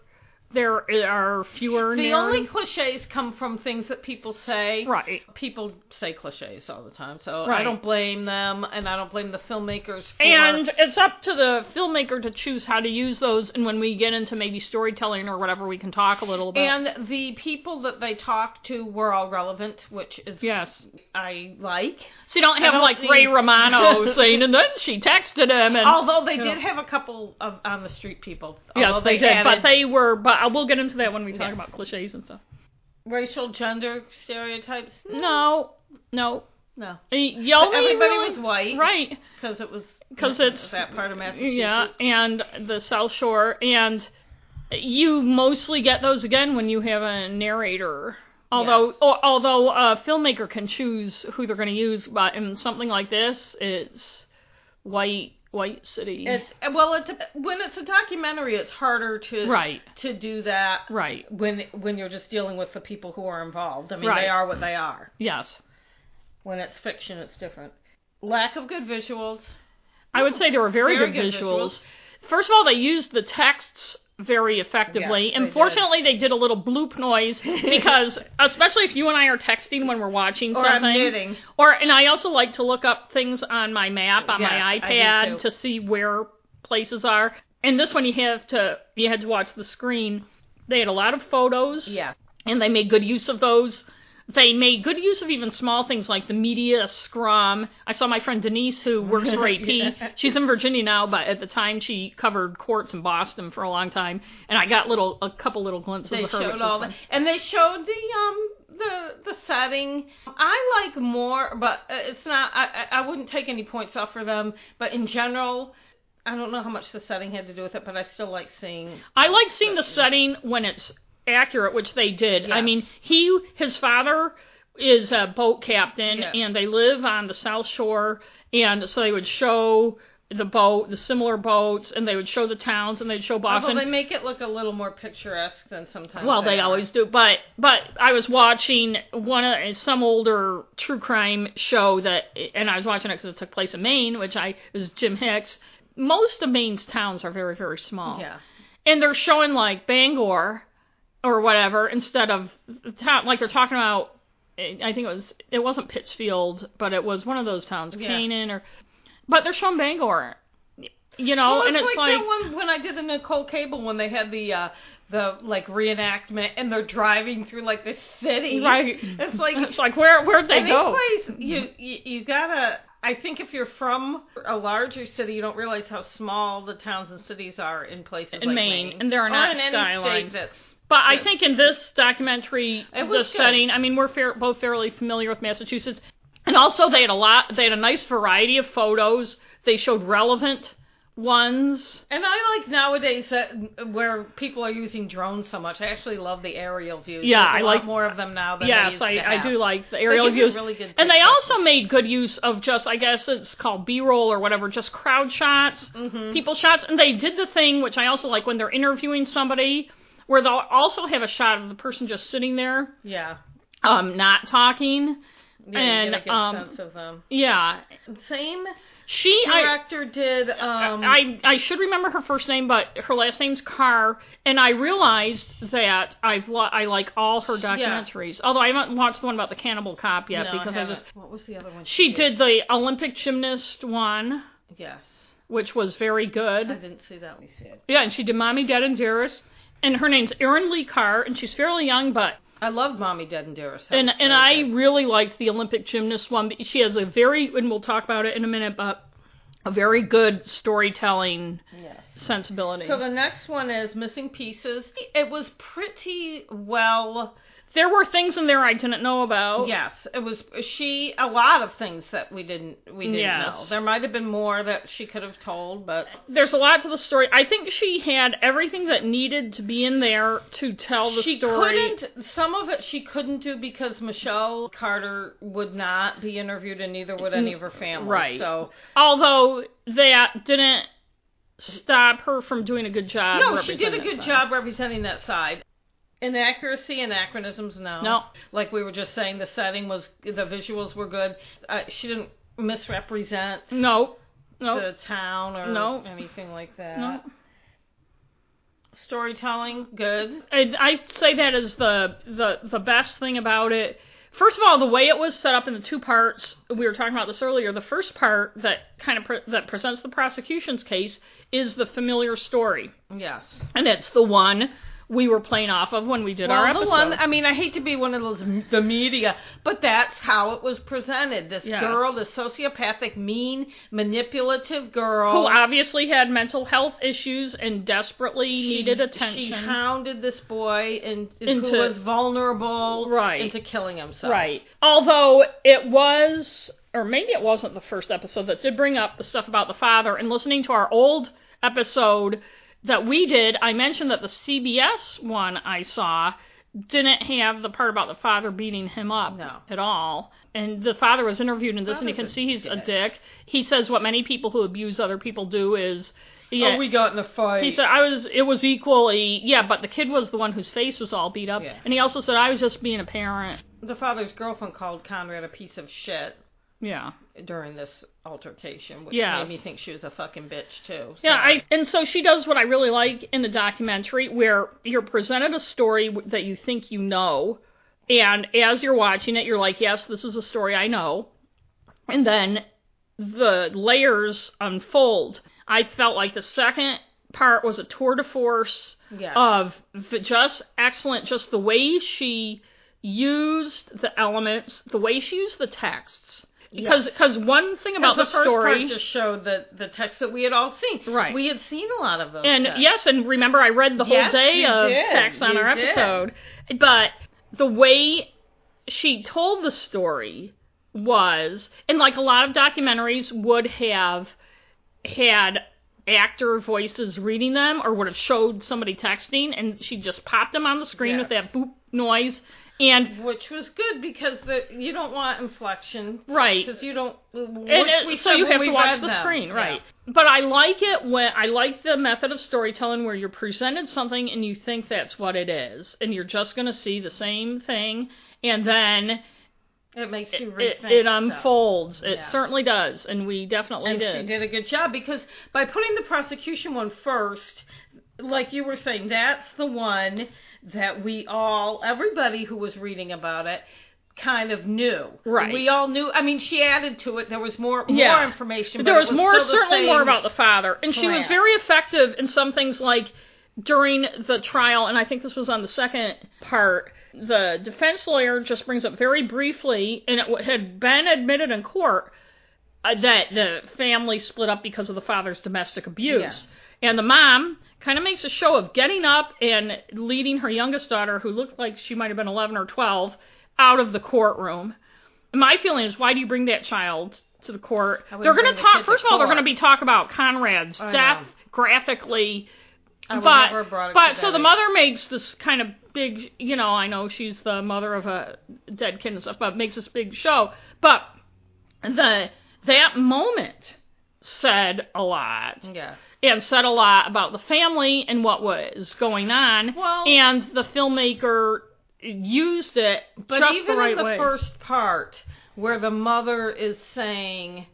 there are fewer. The only cliches come from things that people say. right, People say cliches all the time, so I don't blame them, and I don't blame the filmmakers. For, and it's up to the filmmaker to choose how to use those. And when we get into maybe storytelling or whatever, we can talk a little bit. and the people that they talked to were all relevant, which is yes, I like. so you don't have don't like need- Ray Romano saying, and then she texted him, and Although they did know. have a couple of on the street people. yes, Although they, did, added but they were. But I will get into that when we talk Yes. about cliches and stuff. racial gender stereotypes. No, no. No, You only everybody really- was white, right Because it was because it's- that part of Massachusetts. yeah and the south shore and you mostly get those again when you have a narrator although Yes. or, although a filmmaker can choose who they're going to use but in something like this it's white white city It, well, it, when it's a documentary, it's harder to right to do that right when when you're just dealing with the people who are involved. I mean, Right. they are what they are. yes When it's fiction, it's different. Lack of good visuals. i would say there were very, Very good, good visuals. first of all they used the texts very effectively. Yes, they Unfortunately, they did a little bloop noise because, especially if you and I are texting when we're watching Or something. Or and I also like to look up things on my map on Yes, my iPad to see where places are. And this one you have to you had to watch the screen. They had a lot of photos Yeah. and they made good use of those. They made good use of even small things like the media scrum. I saw my friend Denise, who works for AP. Yeah. She's in Virginia now, but at the time she covered courts in Boston for a long time, and I got little a couple little glimpses They of her. showed all that, and they showed the um the the setting. I like more, but uh, it's not. I I wouldn't take any points off for them. But in general, I don't know how much the setting had to do with it, but I still like seeing. I like seeing the setting when it's accurate, which they did. I mean, he, his father is a boat captain, Yeah. and they live on the South Shore, and so they would show the boat, the similar boats, and they would show the towns, and they'd show Boston. Although they make it look a little more picturesque than sometimes. well, they are. always do, but but I was watching one of some older true crime show that, and I was watching it because it took place in Maine, which I it was Jim Hicks. Most of Maine's towns are very very small Yeah. and they're showing like Bangor or whatever instead of the town like they're talking about I think it was it wasn't Pittsfield but it was one of those towns Yeah. Canaan or but they're showing Bangor you know Well, and it's it's like, like, that one when I did the Nicole Cable when they had the uh the like reenactment and they're driving through like the city. right It's like it's like where where'd they go place you, you you gotta. I think if you're from a larger city, you don't realize how small the towns and cities are in places In like Maine, and there are or not in any skylines. state that's But I think in this documentary, It the good. setting, I mean, we're fair, both fairly familiar with Massachusetts. And also, they had a lot, they had a nice variety of photos. They showed relevant ones. And I like nowadays that where people are using drones so much. I actually love the aerial views. Yeah, There's a I lot like- more of them now than they Yes, used I, to I do like the aerial give views. really good and they also made good use of just, I guess it's called B-roll or whatever, just crowd shots, Mhm. people shots. And they did the thing, which I also like when they're interviewing somebody, where they'll also have a shot of the person just sitting there, Yeah, um, not talking. yeah And, you get a um, sense of them. Yeah, Same She, I, did. Um, I, I should remember her first name, but her last name's Carr, and I realized that I've lo- I like all her documentaries. Although I haven't watched the one about the cannibal cop yet no, because I, haven't. just What was the other one? she did the Olympic gymnast one, Yes. which was very good. I didn't see that. We see. Yeah, and she did Mommy, Dead, and Dearest, and her name's Erin Lee Carr, and she's fairly young, but I love Mommy Dead and Dearest. And and I good. really liked the Olympic gymnast one. She has a very, and we'll talk about it in a minute, but a very good storytelling Yes. sensibility. So the next one is Missing Pieces. It was pretty well. There were things in there I didn't know about. Yes, it was. She a lot of things that we didn't we didn't Yes. know. There might have been more that she could have told, but There's a lot to the story. I think she had everything that needed to be in there to tell the she story. She couldn't. Some of it she couldn't do because Michelle Carter would not be interviewed, and neither would any of her family. Right. So Although that didn't stop her from doing a good job. no, she did a good that job representing that side. Inaccuracy, anachronisms, no. No. Like we were just saying, the setting was, the visuals were good. Uh, she didn't misrepresent. No. No. the town or No. anything like that. no. Storytelling, good. I, I'd say that is the, the the best thing about it. First of all, the way it was set up in the two parts, we were talking about this earlier. The first part that kind of pre- that presents the prosecution's case is the familiar story, Yes. and it's the one we were playing off of when we did Well, our episode. one, I mean, I hate to be one of those the media, but that's how it was presented. This Yes. girl, this sociopathic, mean, manipulative girl, who obviously had mental health issues and desperately she- needed attention. She hounded this boy and Into- who was vulnerable Right. into killing himself. Right. Although it was, or maybe it wasn't the first episode that did bring up the stuff about the father. And listening to our old episode that we did, I mentioned that the CBS one I saw didn't have the part about the father beating him up No. at all. And the father was interviewed in this, and you can see he's a dick. dick. He says what many people who abuse other people do is. Yeah, Oh, we got in a fight. he said I was. It was equally. Yeah, but the kid was the one whose face was all beat up, Yeah. and he also said I was just being a parent. the father's girlfriend called Conrad a piece of shit Yeah. during this altercation, which Yes. made me think she was a fucking bitch too. Yeah, I and so she does what I really like in the documentary, where you're presented a story that you think you know, and as you're watching it, you're like, yes, this is a story I know, and then the layers unfold. I felt like the second part was a tour de force Yes. of just excellent, just the way she used the elements, the way she used the texts. Because Yes. because one thing about the, the, first story part just showed the the text that we had all seen. Right. We had seen a lot of those. And texts. yes, and remember, I read the whole Yes, day of did. text on You our did. episode. But the way she told the story was, and like a lot of documentaries would have had actor voices reading them or would have showed somebody texting, and she just popped them on the screen with that boop noise. And which was good because the you don't want inflection right, because you don't. and it- so you have to watch the screen, right? But I like it when I like the method of storytelling where you're presented something and you think that's what it is, and you're just going to see the same thing, and then It makes you rethink it stuff. unfolds. It Yeah. certainly does, and we definitely And did. she did a good job because by putting the prosecution one first, like you were saying, that's the one that we all, everybody who was reading about it, kind of knew. Right. We all knew. I mean, she added to it. There was more Yeah. more information. There it was, more, certainly same- more about the father, and she was very effective in some things like during the trial, and I think this was on the second part. The defense lawyer just brings up very briefly, and it had been admitted in court uh, that the family split up because of the father's domestic abuse. Yes. And the mom kind of makes a show of getting up and leading her youngest daughter, who looked like she might have been 11 or 12, out of the courtroom. My feeling is, why do you bring that child to the court? They're going to talk. First of all, they're going to be talk about Conrad's I death know. graphically. I but never have brought it but so the mother makes this kind of big, you know, I know she's the mother of a dead kid and stuff, but makes this big show. But the that moment said a lot Yeah. And said a lot about the family and what was going on. Well- and the filmmaker used it But just even the right in the way. first part, where the mother is saying,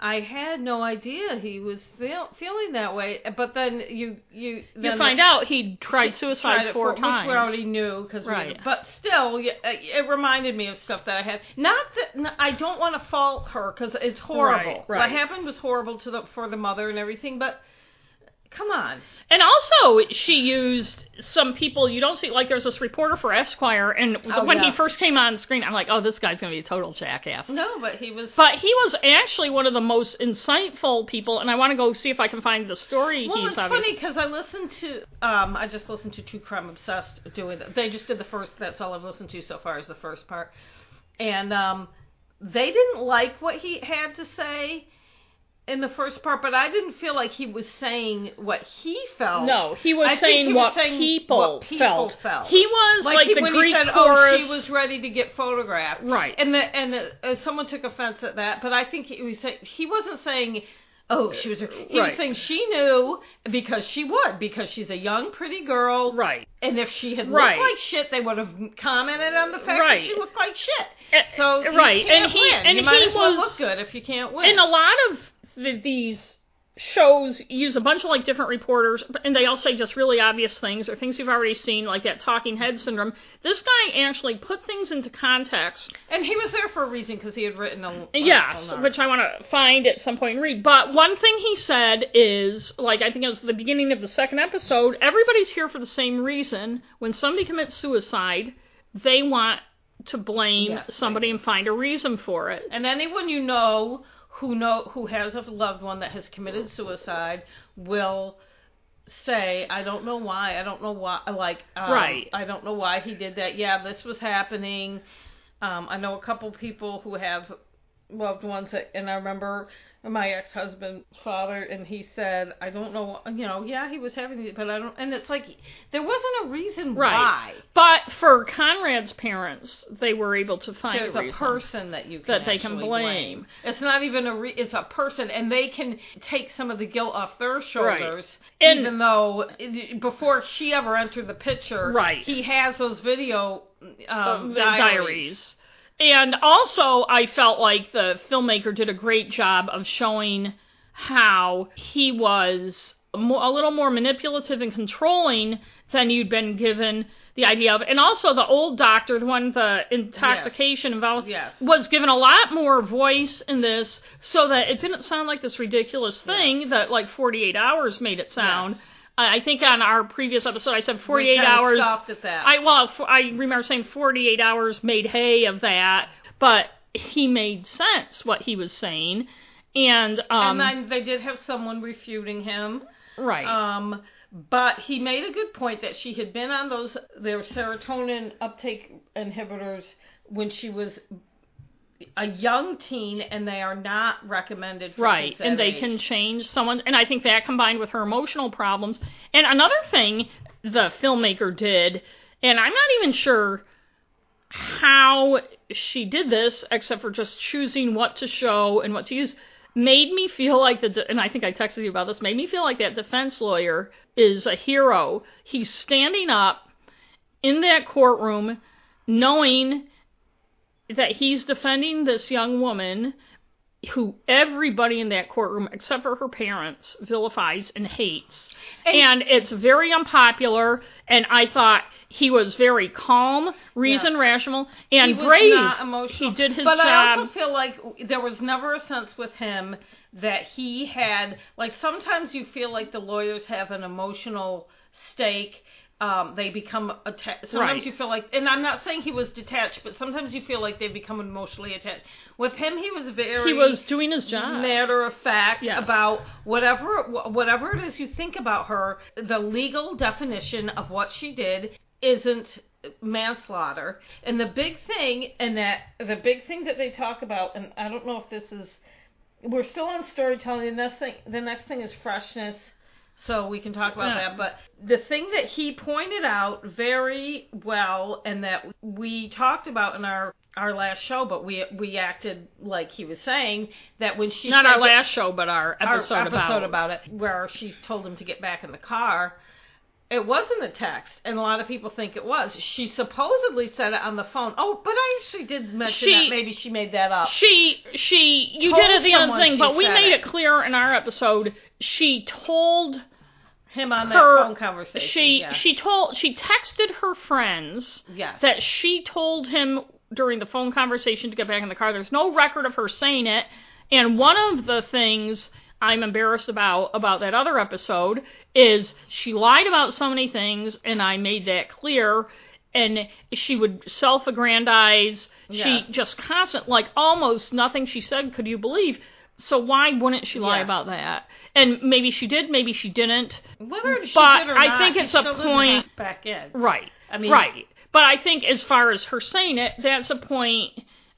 I had no idea he was feel, feeling that way. But then you you You then find out he tried suicide tried it four times. which we already knew because Right. but still, uh, it reminded me of stuff that I had. Not that I don't want to fault her because it's horrible. Right, right. What happened was horrible to the for the mother and everything. But come on, And also, she used some people you don't see. Like, there's this reporter for Esquire, and Oh, when he first came on screen, I'm like, oh, this guy's going to be a total jackass. no, but he was. But he was actually one of the most insightful people, and I want to go see if I can find the story Well, he's it's obviously. funny because I listened to um I just listened to True Crime Obsessed doing. They just did the first. That's all I've listened to so far is the first part, and um they didn't like what he had to say in the first part, but I didn't feel like he was saying what he felt. No, he was I saying he was what, saying people what people felt. felt. He was like, he, the when Greek he said, chorus. "Oh, she was ready to get photographed," Right. And the and the, uh, someone took offense at that, but I think he was saying, he wasn't saying, "Oh, she was." He was saying she knew because she would because she's a young, pretty girl, right. And if she had Right. looked like shit, they would have commented on the fact Right. that she looked like shit. Eh, So right, and he win. and you might he as well was look good if you can't win. And a lot of the, these shows use a bunch of like different reporters, and they all say just really obvious things or things you've already seen, like that talking head syndrome. This guy actually put things into context. And he was there for a reason because he had written a, a Yes, a- which I want to find at some point and read. But one thing he said is, like, I think it was the beginning of the second episode, everybody's here for the same reason. When somebody commits suicide, they want to blame Yes, somebody and find a reason for it. And anyone you know who know who has a loved one that has committed suicide will say, "I don't know why. I don't know why. Like, um, Right. I don't know why he did that. Yeah, this was happening. Um, I know a couple people who have loved ones that, and I remember my ex-husband's father, and he said, "I don't know. You know, yeah, he was having, it, but I don't." And it's like there wasn't a reason Right. why. But for Conrad's parents, they were able to find There's a a person that you can that they can actually blame. It's not even a re- it's a person, and they can take some of the guilt off their shoulders. And- even though before she ever entered the picture, Right. He has those video um, diaries. diaries. And also, I felt like the filmmaker did a great job of showing how he was a little more manipulative and controlling than you'd been given the idea of. And also, the old doctor, the one the intoxication involved, Yes. was given a lot more voice in this, so that it didn't sound like this ridiculous thing Yes. that like 48 hours made it sound. Yes. I think on our previous episode, I said 48 kinda hours. Stopped at that. I well, I remember saying 48 hours made hay of that, but he made sense what he was saying, and um, and then they did have someone refuting him. right, Um, but he made a good point that she had been on those their serotonin uptake inhibitors when she was a young teen, and they are not recommended for right, and they can change someone, and I think that combined with her emotional problems, and another thing the filmmaker did, and I'm not even sure how she did this, except for just choosing what to show and what to use, made me feel like the, de- and I think I texted you about this, made me feel like that defense lawyer is a hero. He's standing up in that courtroom knowing that he's defending this young woman who everybody in that courtroom, except for her parents, vilifies and hates. And, it's very unpopular. And I thought he was very calm, reason Yes. rational, and he brave. He did his but job. I also feel like there was never a sense with him that he had like sometimes you feel like the lawyers have an emotional stake. Um, they become attached. Sometimes Right. you feel like, and I'm not saying he was detached, but sometimes you feel like they become emotionally attached. With him, he was very he was doing his job. matter of fact Yes. about whatever whatever it is you think about her. The legal definition of what she did isn't manslaughter. And the big thing, and that the big thing that they talk about, and I don't know if this is, we're still on storytelling. The next thing, the next thing is freshness. So we can talk about Yeah. that. But the thing that he pointed out very well, and that we talked about in our our last show, but we we acted like he was saying that when she Not our last show, but our our episode, episode about, about it, where she told him to get back in the car. it wasn't a text, and a lot of people think it was. She supposedly said it on the phone. Oh, but I actually did mention She- that maybe she made that up. She she you did it the other thing, but we made it. it clear in our episode. She told Him on her that phone conversation. she yeah. she told she texted her friends yes. that she told him during the phone conversation to get back in the car. There's no record of her saying it. And one of the things I'm embarrassed about about that other episode is she lied about so many things, and I made that clear. And she would self-aggrandize. Yes. She just constant, like almost nothing she said could you believe. So why wouldn't she lie Yeah. about that? And maybe she did, maybe she didn't. Whether she but did or I not, think it's a point- back in. Right. I mean- right. But I think as far as her saying it, that's a point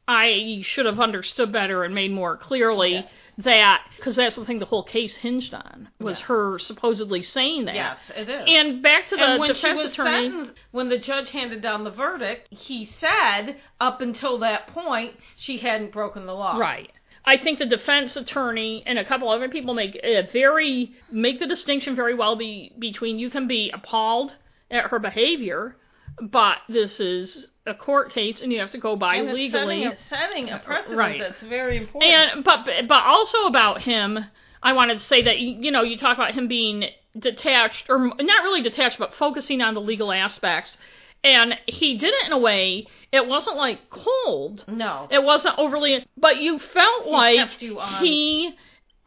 I should have understood better and made more clearly Yes. that because that's the thing the whole case hinged on was Yeah. her supposedly saying that. Yes, it is. And back to the and when defense attorney. sentenced, when the judge handed down the verdict, he said up until that point she hadn't broken the law. Right. I think the defense attorney and a couple other people make a very make the distinction very well be, between you can be appalled at her behavior, but this is a court case and you have to go by And it's legally. setting, a- setting a precedent Right. that's very important. And but but also about him, I wanted to say that you know you talk about him being detached or not really detached, but focusing on the legal aspects, and he did it in a way. It wasn't like cold. no. It wasn't overly, but you felt like you he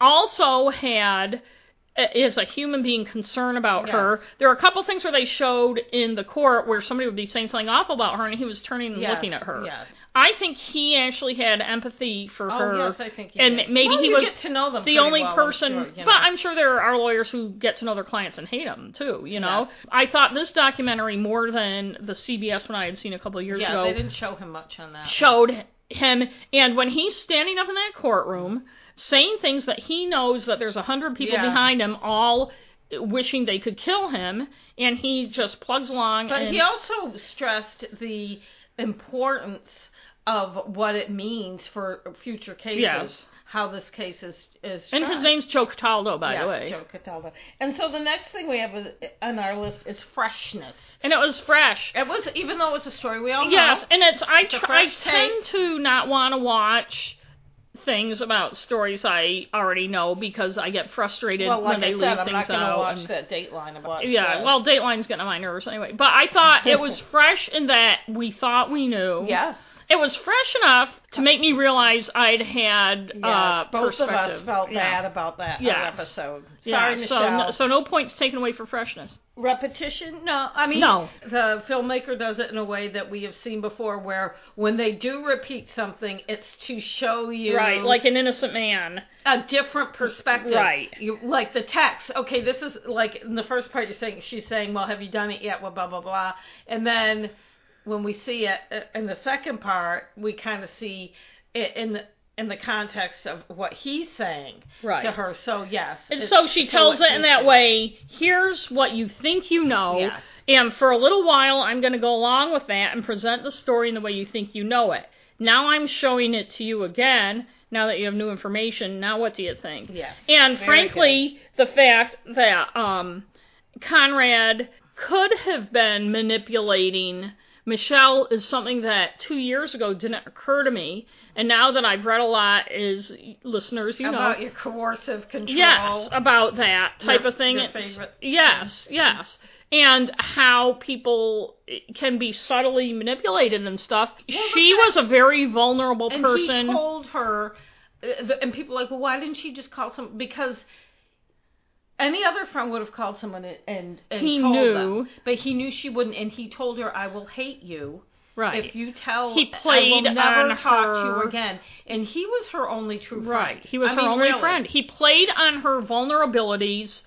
also had uh, is a human being concern about Yes. her. There are a couple things where they showed in the court where somebody would be saying something awful about her and he was turning and Yes, looking at her. Yes. I think he actually had empathy for Oh, her. yes, I think he and did. maybe Well, he was to know them the only well, I'm person. sure, you But. I'm sure there are lawyers who get to know their clients and hate them too. You know, Yes. I thought this documentary more than the CBS one I had seen a couple of years yeah, ago they didn't show him much on that. showed him and when he's standing up in that courtroom saying things that he knows that there's a hundred people Yeah. behind him all wishing they could kill him and he just plugs along But and he also stressed the importance of what it means for future cases. Yes. How this case is is. and his name's Joe Cataldo by yes, the way Joe Cataldo. And so the next thing we have is, on our list is freshness. and it was fresh It was even though it was a story we all know. yes and it's I, It's a tr- I tend to not want to watch things about stories I already know because I get frustrated Well, like when they I said, leave I'm things not going to out watch that Dateline about. Yeah, well, Dateline's getting on my nerves anyway. But I thought it was fresh in that we thought we knew. yes. It was fresh enough to make me realize I'd had Yes, uh, both of us felt yeah. bad about that Yes. episode. Yeah, Sorry, so Michelle. no, so no points taken away for freshness. repetition no i mean No. the filmmaker does it in a way that we have seen before where when they do repeat something it's to show you Right, like an innocent man. a different perspective Right. you like the text okay this is like in the first part you're saying she's saying well have you done it yet well blah blah blah and then when we see it uh, in the second part we kind of see it in the in the context of what he's saying Right. to her so yes And so she tells it in that saying. way. Here's what you think you know, Yes. and for a little while, I'm going to go along with that and present the story in the way you think you know it. Now I'm showing it to you again. Now that you have new information, now what do you think? Yes. And Very frankly, the fact that um, Conrad could have been manipulating Michelle is something that two years ago didn't occur to me, and now that I've read a lot, is listeners, you know, about your coercive control Yes, about that type Your- of thing. It's- favorite yes, yes. And how people can be subtly manipulated and stuff. the she was a very vulnerable and person. he told her, uh, and people are like, well, why didn't she just call some? Because any other friend would have called someone and and, He knew. them, but he knew she wouldn't, and he told her, "I will hate you." right. If you tell, He I played will never on talk to her- you again. And he was her only true friend. right. He was I her mean, only really. friend. He played on her vulnerabilities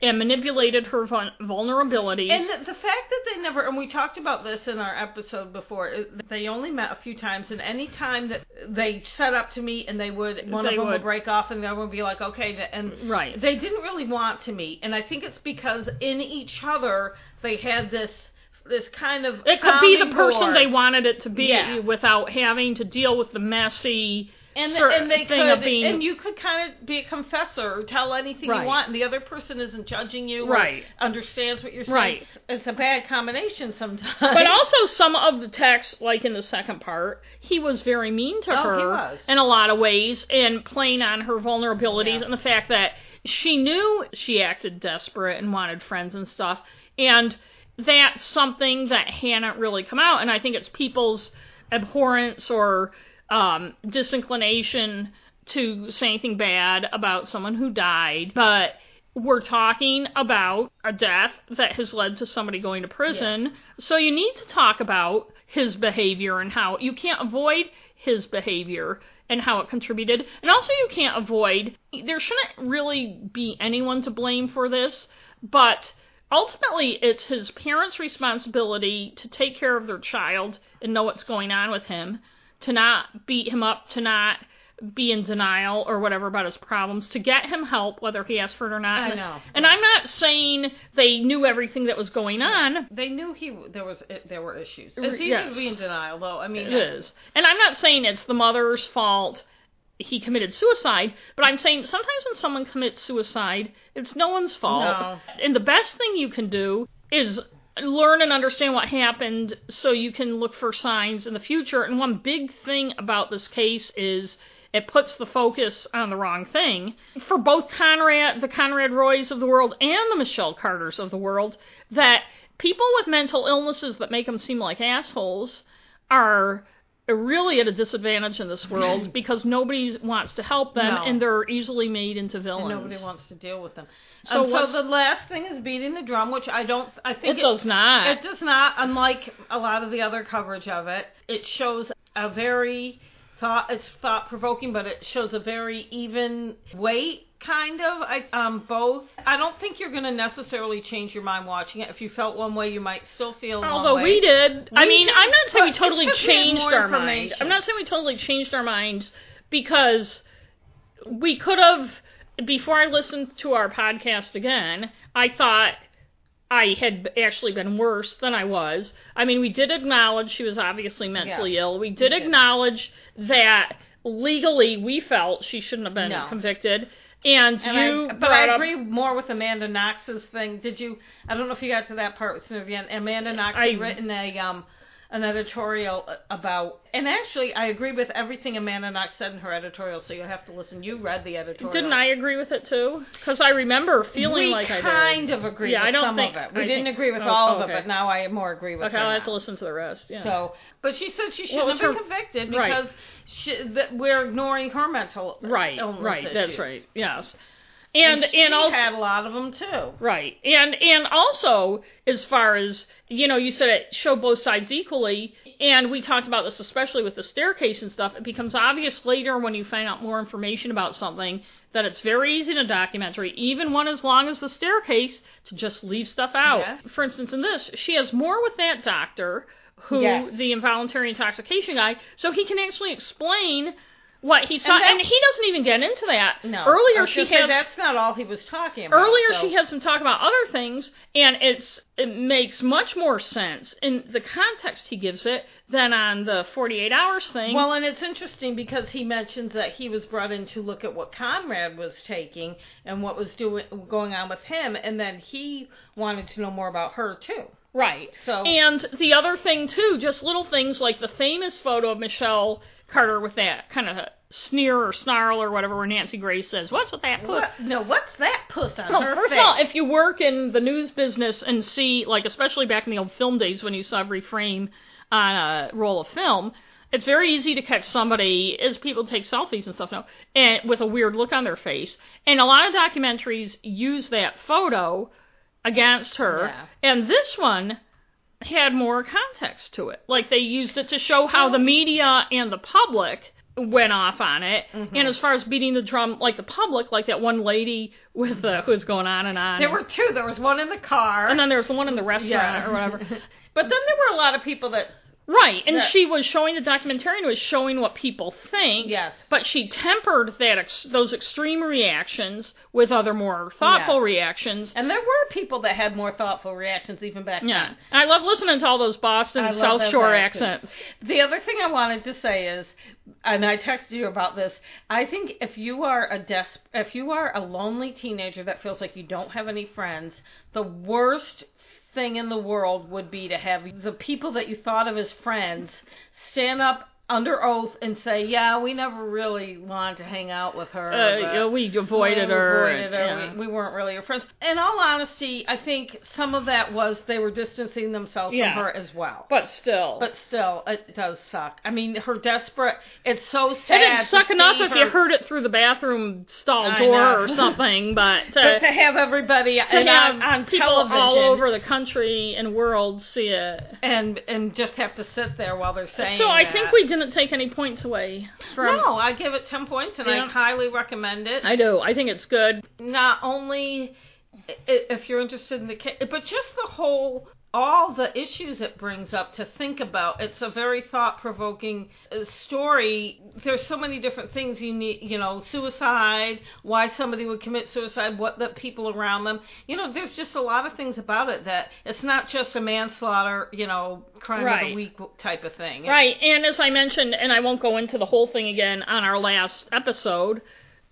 and manipulated her vul- vulnerabilities. And the, the fact that they never, and we talked about this in our episode before, they only met a few times, and any time that they set up to meet and they would, one They of them would. would. break off and the other would be like, okay, and right. they didn't really want to meet. And I think it's because in each other they had this, this kind of. It could be the person board. they wanted it to be Yeah. without having to deal with the messy and, cer- and they could, being and you could kind of be a confessor or tell anything Right. you want, and the other person isn't judging you, Right. Or understands what you're saying. Right. It's a bad combination sometimes. But also some of the text, like in the second part, he was very mean to Oh, her in a lot of ways, and playing on her vulnerabilities Yeah. and the fact that she knew she acted desperate and wanted friends and stuff, and that's something that hadn't really come out. And I think it's people's abhorrence or um, disinclination to say anything bad about someone who died, but we're talking about a death that has led to somebody going to prison. So you need to talk about his behavior and how you can't avoid his behavior and how it contributed. And also you can't avoid there shouldn't really be anyone to blame for this, but ultimately it's his parents' responsibility to take care of their child and know what's going on with him, to not beat him up, to not be in denial or whatever about his problems, to get him help whether he asked for it or not. I And- know. And I'm not saying they knew everything that was going on. they knew he there was there were issues. It's easy yes. to be in denial, though. I mean, It is. And I'm not saying it's the mother's fault he committed suicide, but I'm saying sometimes when someone commits suicide, it's no one's fault. No. And the best thing you can do is learn and understand what happened so you can look for signs in the future. And one big thing about this case is it puts the focus on the wrong thing for both Conrad, the Conrad Roys of the world, and the Michelle Carters of the world. That people with mental illnesses that make them seem like assholes are really at a disadvantage in this world because nobody wants to help them No. and they're easily made into and villains. nobody wants to deal with them. So So, so the last thing is beating the drum, which I don't. I think it does not. It does not, unlike a lot of the other coverage of it. It shows a very thought. It's thought provoking, but it shows a very even weight, kind of. I, um, both. I don't think you're going to necessarily change your mind watching it. If you felt one way, you might still feel. Although we did. I mean, did, I'm not saying we we had changed more our minds. I'm not saying we totally changed our minds because we could have, before I listened to our podcast again, I thought I had actually been worse than I was. I mean, we did acknowledge she was obviously mentally Yes, ill. We did did. acknowledge that legally we felt she shouldn't have been No. convicted. And, And you I, but I up- agree more with Amanda Knox's thing. Did you? I don't know if you got to that part with Sylvia. Amanda Knox I- had written a um an editorial about, and actually I agree with everything Amanda Knox said in her editorial. So you'll have to listen. You read the editorial. Didn't I agree with it too? Because I remember feeling we like I did. kind of agree Yeah, with I don't some think- of it. We I didn't think- agree with oh, all of okay. it, but now I more agree with Okay, I'll have to listen to the rest. Yeah. So, but she said she shouldn't was have been her- convicted right. because she, that we're ignoring her mental right, illness right, that's right. Yes. And she and also had a lot of them too. Right. And and also as far as you know, you said it showed both sides equally and we talked about this especially with the staircase and stuff. It becomes obvious later when you find out more information about something that it's very easy in a documentary, even one as long as the staircase, to just leave stuff out. Yes. For instance, in this, she has more with that doctor who Yes. the involuntary intoxication guy, so he can actually explain what he's saw, And and, he doesn't even get into that. No. Earlier, she gonna say, has that's not all he was talking about. Earlier, so- she has some talk about other things, and it's it makes much more sense in the context he gives it than on the 48 hours thing. Well, and it's interesting because he mentions that he was brought in to look at what Conrad was taking and what was doing going on with him, and then he wanted to know more about her too. right. So And the other thing too, just little things like the famous photo of Michelle Carter with that kind of sneer or snarl or whatever, where Nancy Grace says, "What's with that puss?" what, no, what's that puss on Well, her first face? of all, if you work in the news business and see, like, especially back in the old film days when you saw every frame on a roll of film, it's very easy to catch somebody as people take selfies and stuff now, and with a weird look on their face. And a lot of documentaries use that photo against her, Yeah. and this one had more context to it. Like they used it to show how the media and the public went off on it. Mm-hmm. And as far as beating the drum, like the public, like that one lady with uh, who was going on and on. there were two. There was one in the car, and then there was the one in the restaurant Yeah. or whatever. but then there were a lot of people that Right, and That- she was showing the documentarian was showing what people think. Yes. But she tempered that ex- those extreme reactions with other more thoughtful Yes. reactions. And there were people that had more thoughtful reactions even back Yeah, then. I love listening to all those Boston I South Shore accents. accents. The other thing I wanted to say is, and I texted you about this. I think if you are a des- if you are a lonely teenager that feels like you don't have any friends, the worst thing in the world would be to have the people that you thought of as friends stand up under oath and say, "Yeah, we never really wanted to hang out with her." Uh, yeah, we avoided we her. avoided her. yeah. We, we weren't really her friends. In all honesty, I think some of that was they were distancing themselves Yeah. from her as well. But still, But still, it does suck. I mean, her desperate. It's so sad. it didn't suck enough see if her- you heard it through the bathroom stall I door know. or something. But to, But to have everybody to and have on, on people television all over the country and world see it. and and just have to sit there while they're saying. So I that. think we didn't take any points away from. No, I give it ten points, and Yeah. I highly recommend it. I do. I think it's good. Not only if you're interested in the case, but just the whole. All the issues it brings up to think about. It's a very thought provoking story. There's so many different things you need, you know, suicide, why somebody would commit suicide, what the people around them. You know, there's just a lot of things about it that it's not just a manslaughter, you know, crime of Right. the week type of thing. Right, and as I mentioned, and I won't go into the whole thing again on our last episode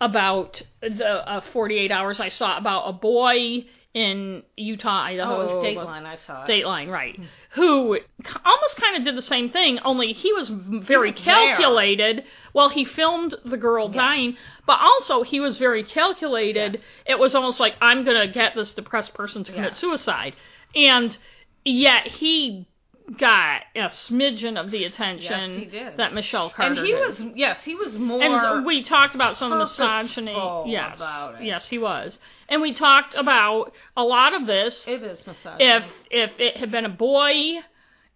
about the uh, 48 hours I saw about a boy in Utah, Idaho. Oh, it was Dateline. I saw it. Dateline, right? Who almost kind of did the same thing, only he was very was there. calculated. Well, he filmed the girl dying, but also he was very calculated. Yes. It was almost like I'm gonna get this depressed person to commit Yes. suicide, and yet he got a smidgen of the attention Yes, that Michelle Carter and he did. was yes, he was more. And so we talked about some of the misogyny. Yes, yes, he was. And we talked about a lot of this. it is misogyny. If if it had been a boy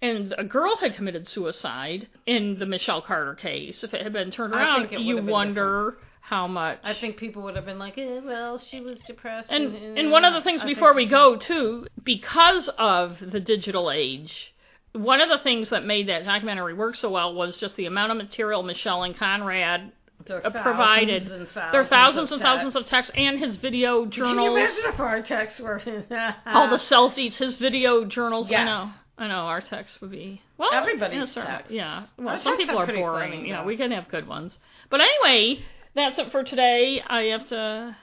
and a girl had committed suicide in the Michelle Carter case, if it had been turned around, think it would you wonder how much. I think people would have been like, eh, well, she was depressed. And and one of the things I before think- we go too, because of the digital age, one of the things that made that documentary work so well was just the amount of material Michelle and Conrad There are uh, provided. thousands and thousands there are thousands and thousands of texts and his video journals. Can you imagine if our texts were all the selfies, his video journals. I know. I know our texts would be well. Everybody's yeah, texts. Yeah. Well, Our some people are are boring. funny, know, though. we can have good ones. But anyway, that's it for today. I have to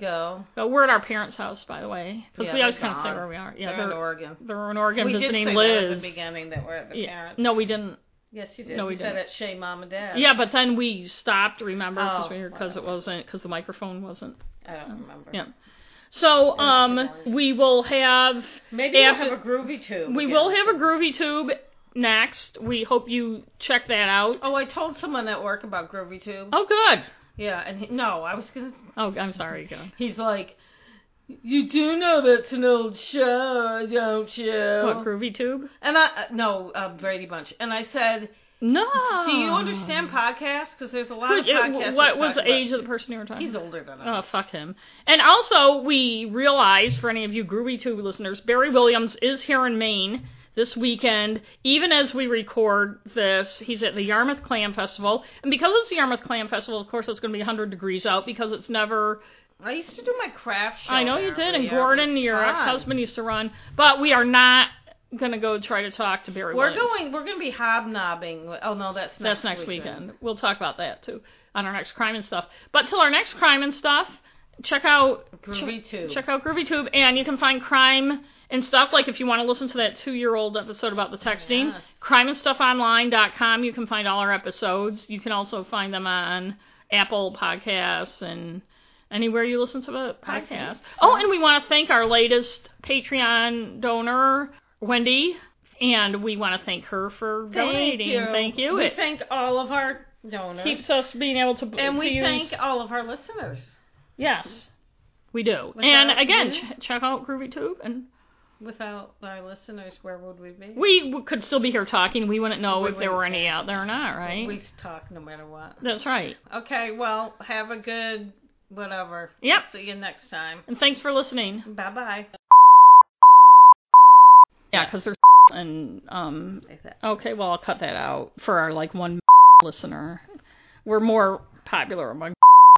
go. go. We're at our parents' house, by the way, because Yeah, we always kind of say where we are. Yeah, They're they're in Oregon. they're in Oregon we visiting did say Liz. that at the beginning that we're at the Yeah. parents. No, we didn't. Yes, you did. No, we you said didn't. at Shay Mom and Dad. Yeah, but then we stopped. Remember, because Oh, we because it wasn't because the microphone wasn't. I don't remember. Yeah. So um, we will have Maybe we'll have a groovy tube. we again will have a groovy tube next. We hope you check that out. Oh, I told someone at work about Groovy Tube. Oh, good. Yeah, and he, no, I was gonna. Oh, I'm sorry. Go. He's like, you do know that's an old show, don't you? What groovy tube? And I uh, no uh, Brady Bunch, and I said, No. do you understand podcasts? Because there's a lot Who- of podcasts. what was the about- age of the person you were talking? He's older than I. Oh, fuck him. And also, we realize, for any of you Groovy Tube listeners, Barry Williams is here in Maine this weekend. Even as we record this, he's at the Yarmouth Clam Festival. And because it's the Yarmouth Clam Festival, of course, it's going to be 100 degrees out because it's never. I used to do my craft show. I know you did, and year. Gordon, your ex husband, used to run. But we are not going to go try to talk to Barry We're Williams. going. We're going to be hobnobbing. Oh no, that's next That's next weekend. weekend. We'll talk about that too on our next crime and stuff. But till our next crime and stuff, check out Groovy check, Tube. Check out Groovy Tube, and you can find crime and stuff. Like if you want to listen to that two-year-old episode about the texting, Yes. crimeandstuffonline.com. You can find all our episodes. You can also find them on Apple Podcasts and anywhere you listen to the I podcast. so. Oh, and we want to thank our latest Patreon donor, Wendy. And we want to thank her for donating. Thank you. Thank you. We It thank all of our donors. keeps us being able to and to we use, thank all of our listeners. yes we do Without and again mm-hmm. ch- check out groovy tube and Without our listeners, where would we be? we could still be here talking we wouldn't know We if there were any out there or not right We talk no matter what. that's right Okay, well, have a good whatever. Yep. See you next time. and thanks for listening Bye bye. yeah because there's and um. Okay, well I'll cut that out for our like one listener. We're more popular among